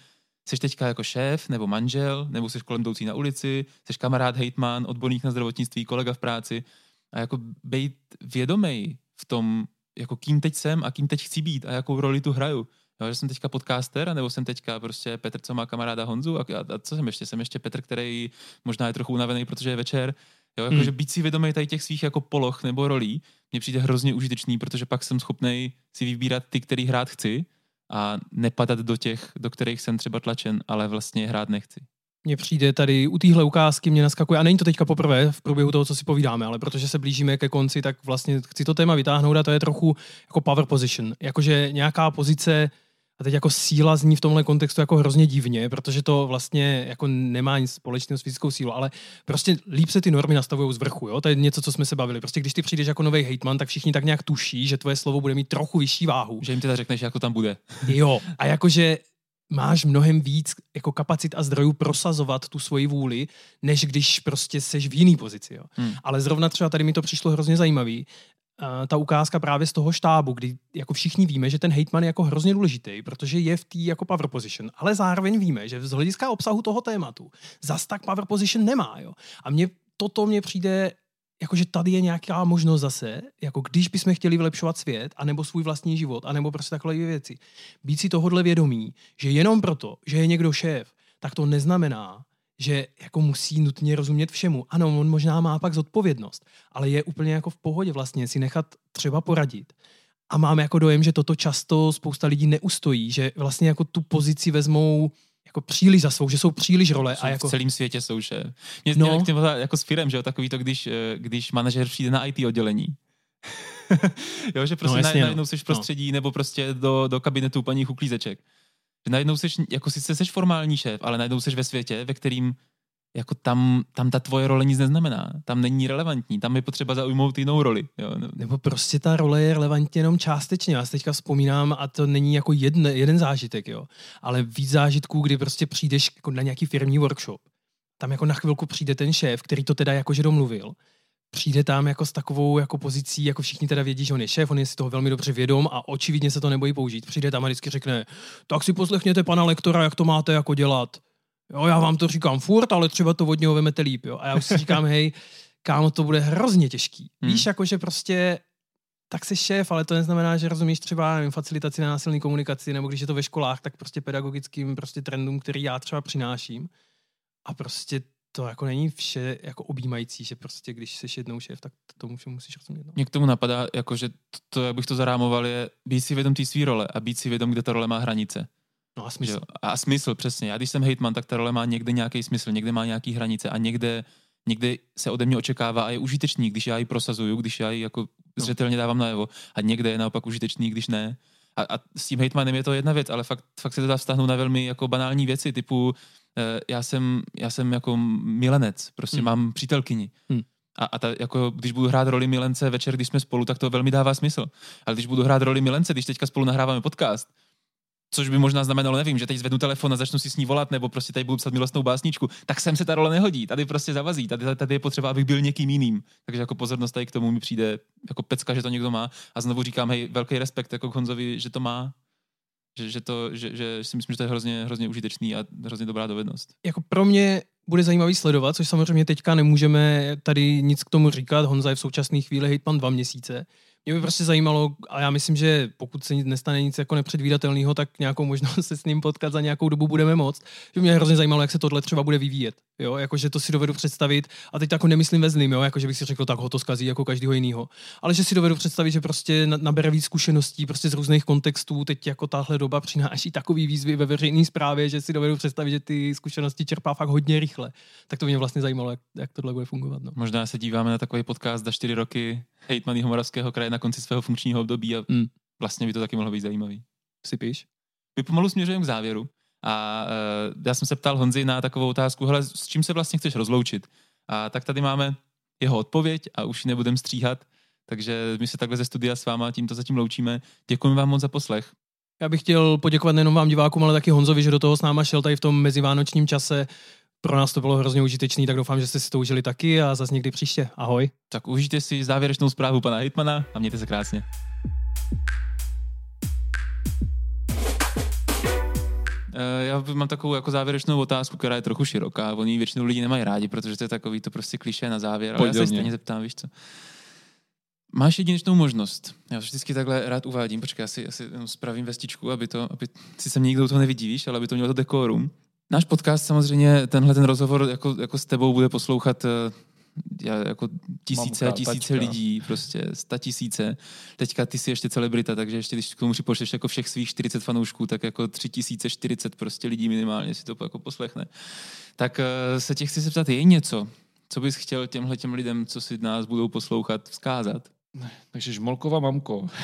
jsi teďka jako šéf, nebo manžel, nebo jsi kolem jdoucí na ulici, jsi kamarád, hejtman, odborník na zdravotnictví, kolega v práci a jako být vědomý v tom, jako kým teď jsem a kým teď chci být a jakou roli tu hraju. Jo, že jsem teďka podcaster, nebo jsem teďka prostě Petr, co má kamaráda Honzu a, a, a co jsem ještě? Jsem ještě Petr, který možná je trochu unavený, protože je večer. Jo, jako, hmm. že být si vědomý tady těch svých jako poloh nebo rolí mně přijde hrozně užitečný, protože pak jsem schopný si vybírat ty, který hrát chci a nepadat do těch, do kterých jsem třeba tlačen, ale vlastně hrát nechci. Mně přijde tady u téhle ukázky, mě naskakuje, a není to teďka poprvé v průběhu toho, co si povídáme, ale protože se blížíme ke konci, tak vlastně chci to téma vytáhnout a to je trochu jako power position. Jakože nějaká pozice, a teď jako síla zní v tomhle kontextu jako hrozně divně, protože to vlastně jako nemá nic společného s fyzickou sílou, ale prostě líp se ty normy nastavují z vrchu, jo? To je něco, co jsme se bavili. Prostě když ty přijdeš jako nový hejtman, tak všichni tak nějak tuší, že tvoje slovo bude mít trochu vyšší váhu. Že jim teda řekneš, jak to tam bude. Jo, a jakože máš mnohem víc jako kapacit a zdrojů prosazovat tu svoji vůli, než když prostě seš v jiný pozici. Jo. Hmm. Ale zrovna třeba tady mi to přišlo hrozně zajímavý, ta ukázka právě z toho štábu, kdy jako všichni víme, že ten hejtman je jako hrozně důležitý, protože je v té jako power position, ale zároveň víme, že z hlediska obsahu toho tématu zas tak power position nemá. Jo. A mně toto mně přijde jakože tady je nějaká možnost zase, jako když bychom chtěli vylepšovat svět, anebo svůj vlastní život, anebo prostě takové věci, být si tohodle vědomí, že jenom proto, že je někdo šéf, tak to neznamená, že jako musí nutně rozumět všemu. Ano, on možná má pak zodpovědnost, ale je úplně jako v pohodě vlastně si nechat třeba poradit a mám jako dojem, že toto často spousta lidí neustojí, že vlastně jako tu pozici vezmou jako příliš za svou, že jsou příliš role. Jsou a jako... V celém světě jsou, že? Mě No. no. tím, jako s firem, že jo, takový to, když, eh, když manažer přijde na IT oddělení. jo, že prostě No, no, jasně, no. najednou jsi v prostředí no. nebo prostě do, do kabinetu paní uklízeček. Že najednou jsi, jako sice jsi formální šéf, ale najednou jsi ve světě, ve kterým jako tam, tam ta tvoje role nic neznamená. Tam není relevantní. Tam je potřeba zaujmout jinou roli. Jo. Nebo prostě ta role je relevantní jenom částečně. Já si teďka vzpomínám, a to není jako jeden, jeden zážitek, jo, ale víc zážitků, kdy prostě přijdeš jako na nějaký firmní workshop. Tam jako na chvilku přijde ten šéf, který to teda jakože domluvil. Přijde tam jako s takovou jako pozicí, jako všichni teda vědí, že on je šéf, on je si toho velmi dobře vědom a očividně se to nebojí použít. Přijde tam a vždycky řekne, tak si poslechněte pana lektora, jak to máte jako dělat. Jo, já vám to říkám furt, ale třeba to od něho vemete líp. Jo. A já už si říkám, hej, kámo, to bude hrozně těžký. Hmm. Víš, jako že prostě tak jsi šéf, ale to neznamená, že rozumíš třeba nevím, facilitaci na násilné komunikaci, nebo když je to ve školách, tak prostě pedagogickým prostě trendům, který já třeba přináším. A prostě to jako není vše jako objímající, že prostě když jsi jednou šéf, tak tomu všemu musíš rozumět. No. Mě k tomu napadá, jako, že to, to, jak bych to zarámoval, je být si vědom té své role a být si vědom, kde ta role má hranice. no a smysl. jo? A smysl, přesně. Já když jsem hejtman, tak ta role má někde nějaký smysl, někde má nějaký hranice a někde, někde se ode mě očekává a je užitečný, když já ji prosazuju, když já ji jako No. zřetelně dávám najevo. A někde je naopak užitečný, když ne. A, a s tím hejtmanem je to jedna věc, ale fakt, fakt se to dá vztahnout na velmi jako banální věci, typu já jsem, já jsem jako milenec, prostě Hmm. mám přítelkyni. Hmm. A, a ta, jako, když budu hrát roli milence večer, když jsme spolu, tak to velmi dává smysl. Ale když budu hrát roli milence, když teďka spolu nahráváme podcast, což by možná znamenalo, nevím, že teď zvednu telefon a začnu si s ní volat, nebo prostě tady budu psat milostnou básničku, tak sem se ta role nehodí. Tady prostě zavazí. Tady, tady je potřeba, abych byl někým jiným. Takže jako pozornost tady k tomu mi přijde jako pecka, že to někdo má. A znovu říkám, hej, velký respekt jako Honzovi, že to má. Že, že, to, že, že si myslím, že to je hrozně, hrozně užitečný a hrozně dobrá dovednost. jako pro mě bude zajímavý sledovat, což samozřejmě teďka nemůžeme tady nic k tomu říkat. Honza je v současné chvíli hejtman dva měsíce. Mě by prostě zajímalo, a já myslím, že pokud se nestane nic jako nepředvídatelného, tak nějakou možnost se s ním potkat za nějakou dobu budeme moct. Že mě hrozně zajímalo, jak se tohle třeba bude vyvíjet. Jo, jakože to si dovedu představit, a teď jako nemyslím ve zlým, jo, jakože bych si řekl, tak ho to zkazí jako každého jiného. Ale že si dovedu představit, že prostě na- nabere víc zkušeností prostě z různých kontextů, teď jako tahle doba přináší takový výzvy ve veřejné správě, že si dovedu představit, že ty zkušenosti čerpá fakt hodně rychle. Tak to mě vlastně zajímalo, jak, jak tohle bude fungovat. No. Možná se díváme na takový podcast za čtyři roky hejtmaný Moravského kraje na konci svého funkčního období a Hmm. vlastně by to taky mohlo být zajímavý. Si píš? My pomalu směřujeme k závěru. A uh, já jsem se ptal Honzy na takovou otázku, hele, s čím se vlastně chceš rozloučit? A tak tady máme jeho odpověď a už ji nebudem stříhat, takže my se takhle ze studia s váma tímto zatím loučíme. Děkujeme vám moc za poslech. Já bych chtěl poděkovat nejenom vám divákům, ale taky Honzovi, že do toho s náma šel tady v tom mezivánočním čase. Pro nás to bylo hrozně užitečný, tak doufám, že jste si to užili taky a zase někdy příště. Ahoj. Tak užijte si závěrečnou zprávu pana Hitmana a mějte se krásně. Eh, Já mám takovou jako závěrečnou otázku, která je trochu široká. Oni ji většinou lidi nemají rádi, protože to je takový to prostě kliše na závěr. Ale já se mě. stejně zeptám, víš co. Máš jedinečnou možnost. Já to vždycky takhle rád uvádím. Počkej, já si, já si spravím vestičku, aby to, aby si se mě nikdo toho nevidí, víš, ale aby to mělo to dekorum. Náš podcast samozřejmě, tenhle ten rozhovor jako, jako s tebou bude poslouchat eh, já, jako tisíce a tisíce tačka. lidí, prostě sta tisíce. Teďka ty jsi ještě celebrita, takže ještě když k tomu připočteš jako všech svých 40 fanoušků, tak jako 3040 prostě lidí minimálně si to jako poslechne. Tak eh, se tě chci zeptat, je něco, co bys chtěl těmhle těm lidem, co si nás budou poslouchat, vzkázat? Takže Žmolkova mamko.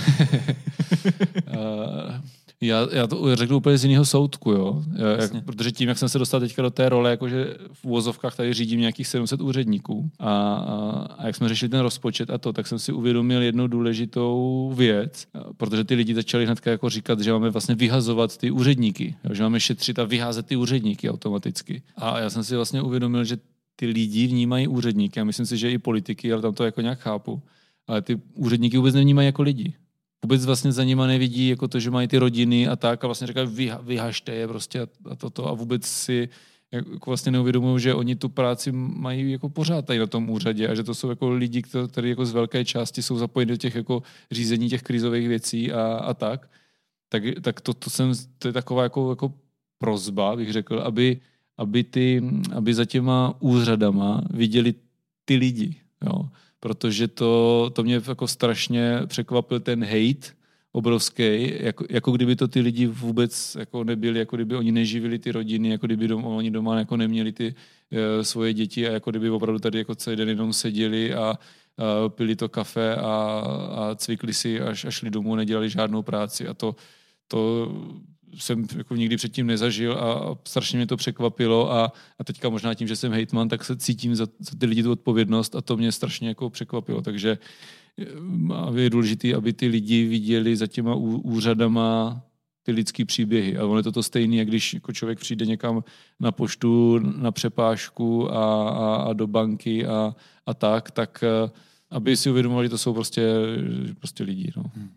Eh, já, já to řeknu úplně z jiného soudku, jo. Já, jak, protože tím, jak jsem se dostal teďka do té role, jakože v úvozovkách tady řídím nějakých 700 úředníků a, a, a jak jsme řešili ten rozpočet a to, tak jsem si uvědomil jednu důležitou věc, protože ty lidi začali hnedka jako říkat, že máme vlastně vyhazovat ty úředníky, jo, že máme šetřit a vyházet ty úředníky automaticky. A já jsem si vlastně uvědomil, že ty lidi vnímají úředníky a myslím si, že i politiky, ale tam to jako nějak chápu. Ale ty úředníky vůbec nevnímají jako lidi. Vůbec vlastně za nima nevidí jako to, že mají ty rodiny a tak a vlastně říkají vyha, je prostě a, a toto a vůbec si jako vlastně neuvědomují, že oni tu práci mají jako pořád tady na tom úřadě a že to jsou jako lidi, kteří jako z velké části jsou zapojeni do těch jako řízení těch krizových věcí a, a tak. Tak, tak to, to, jsem, to je taková jako, jako prozba, bych řekl, aby, aby, ty, aby za těma úřadama viděli ty lidi. Jo protože to, to mě jako strašně překvapil ten hate obrovský, jako, jako kdyby to ty lidi vůbec jako nebyli, jako kdyby oni neživili ty rodiny, jako kdyby doma, oni doma jako neměli ty uh, svoje děti a jako kdyby opravdu tady jako celý den jenom seděli a uh, pili to kafe a, a cvikli si až, až šli domů, nedělali žádnou práci. A to, to jsem jako nikdy předtím nezažil a strašně mě to překvapilo a, a teďka možná tím, že jsem hejtman, tak se cítím za, za ty lidi tu odpovědnost a to mě strašně jako překvapilo, takže eh, je důležité, aby ty lidi viděli za těma úřadama ty lidský příběhy. A ono je to to stejné, jak když jako člověk přijde někam na poštu, na přepážku a, a, a do banky a, a tak, tak eh, aby si uvědomovali, že to jsou prostě, prostě lidi. No. Hmm.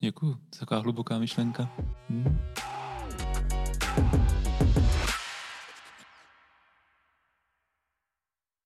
Děkuju. Taková hluboká myšlenka. Hmm.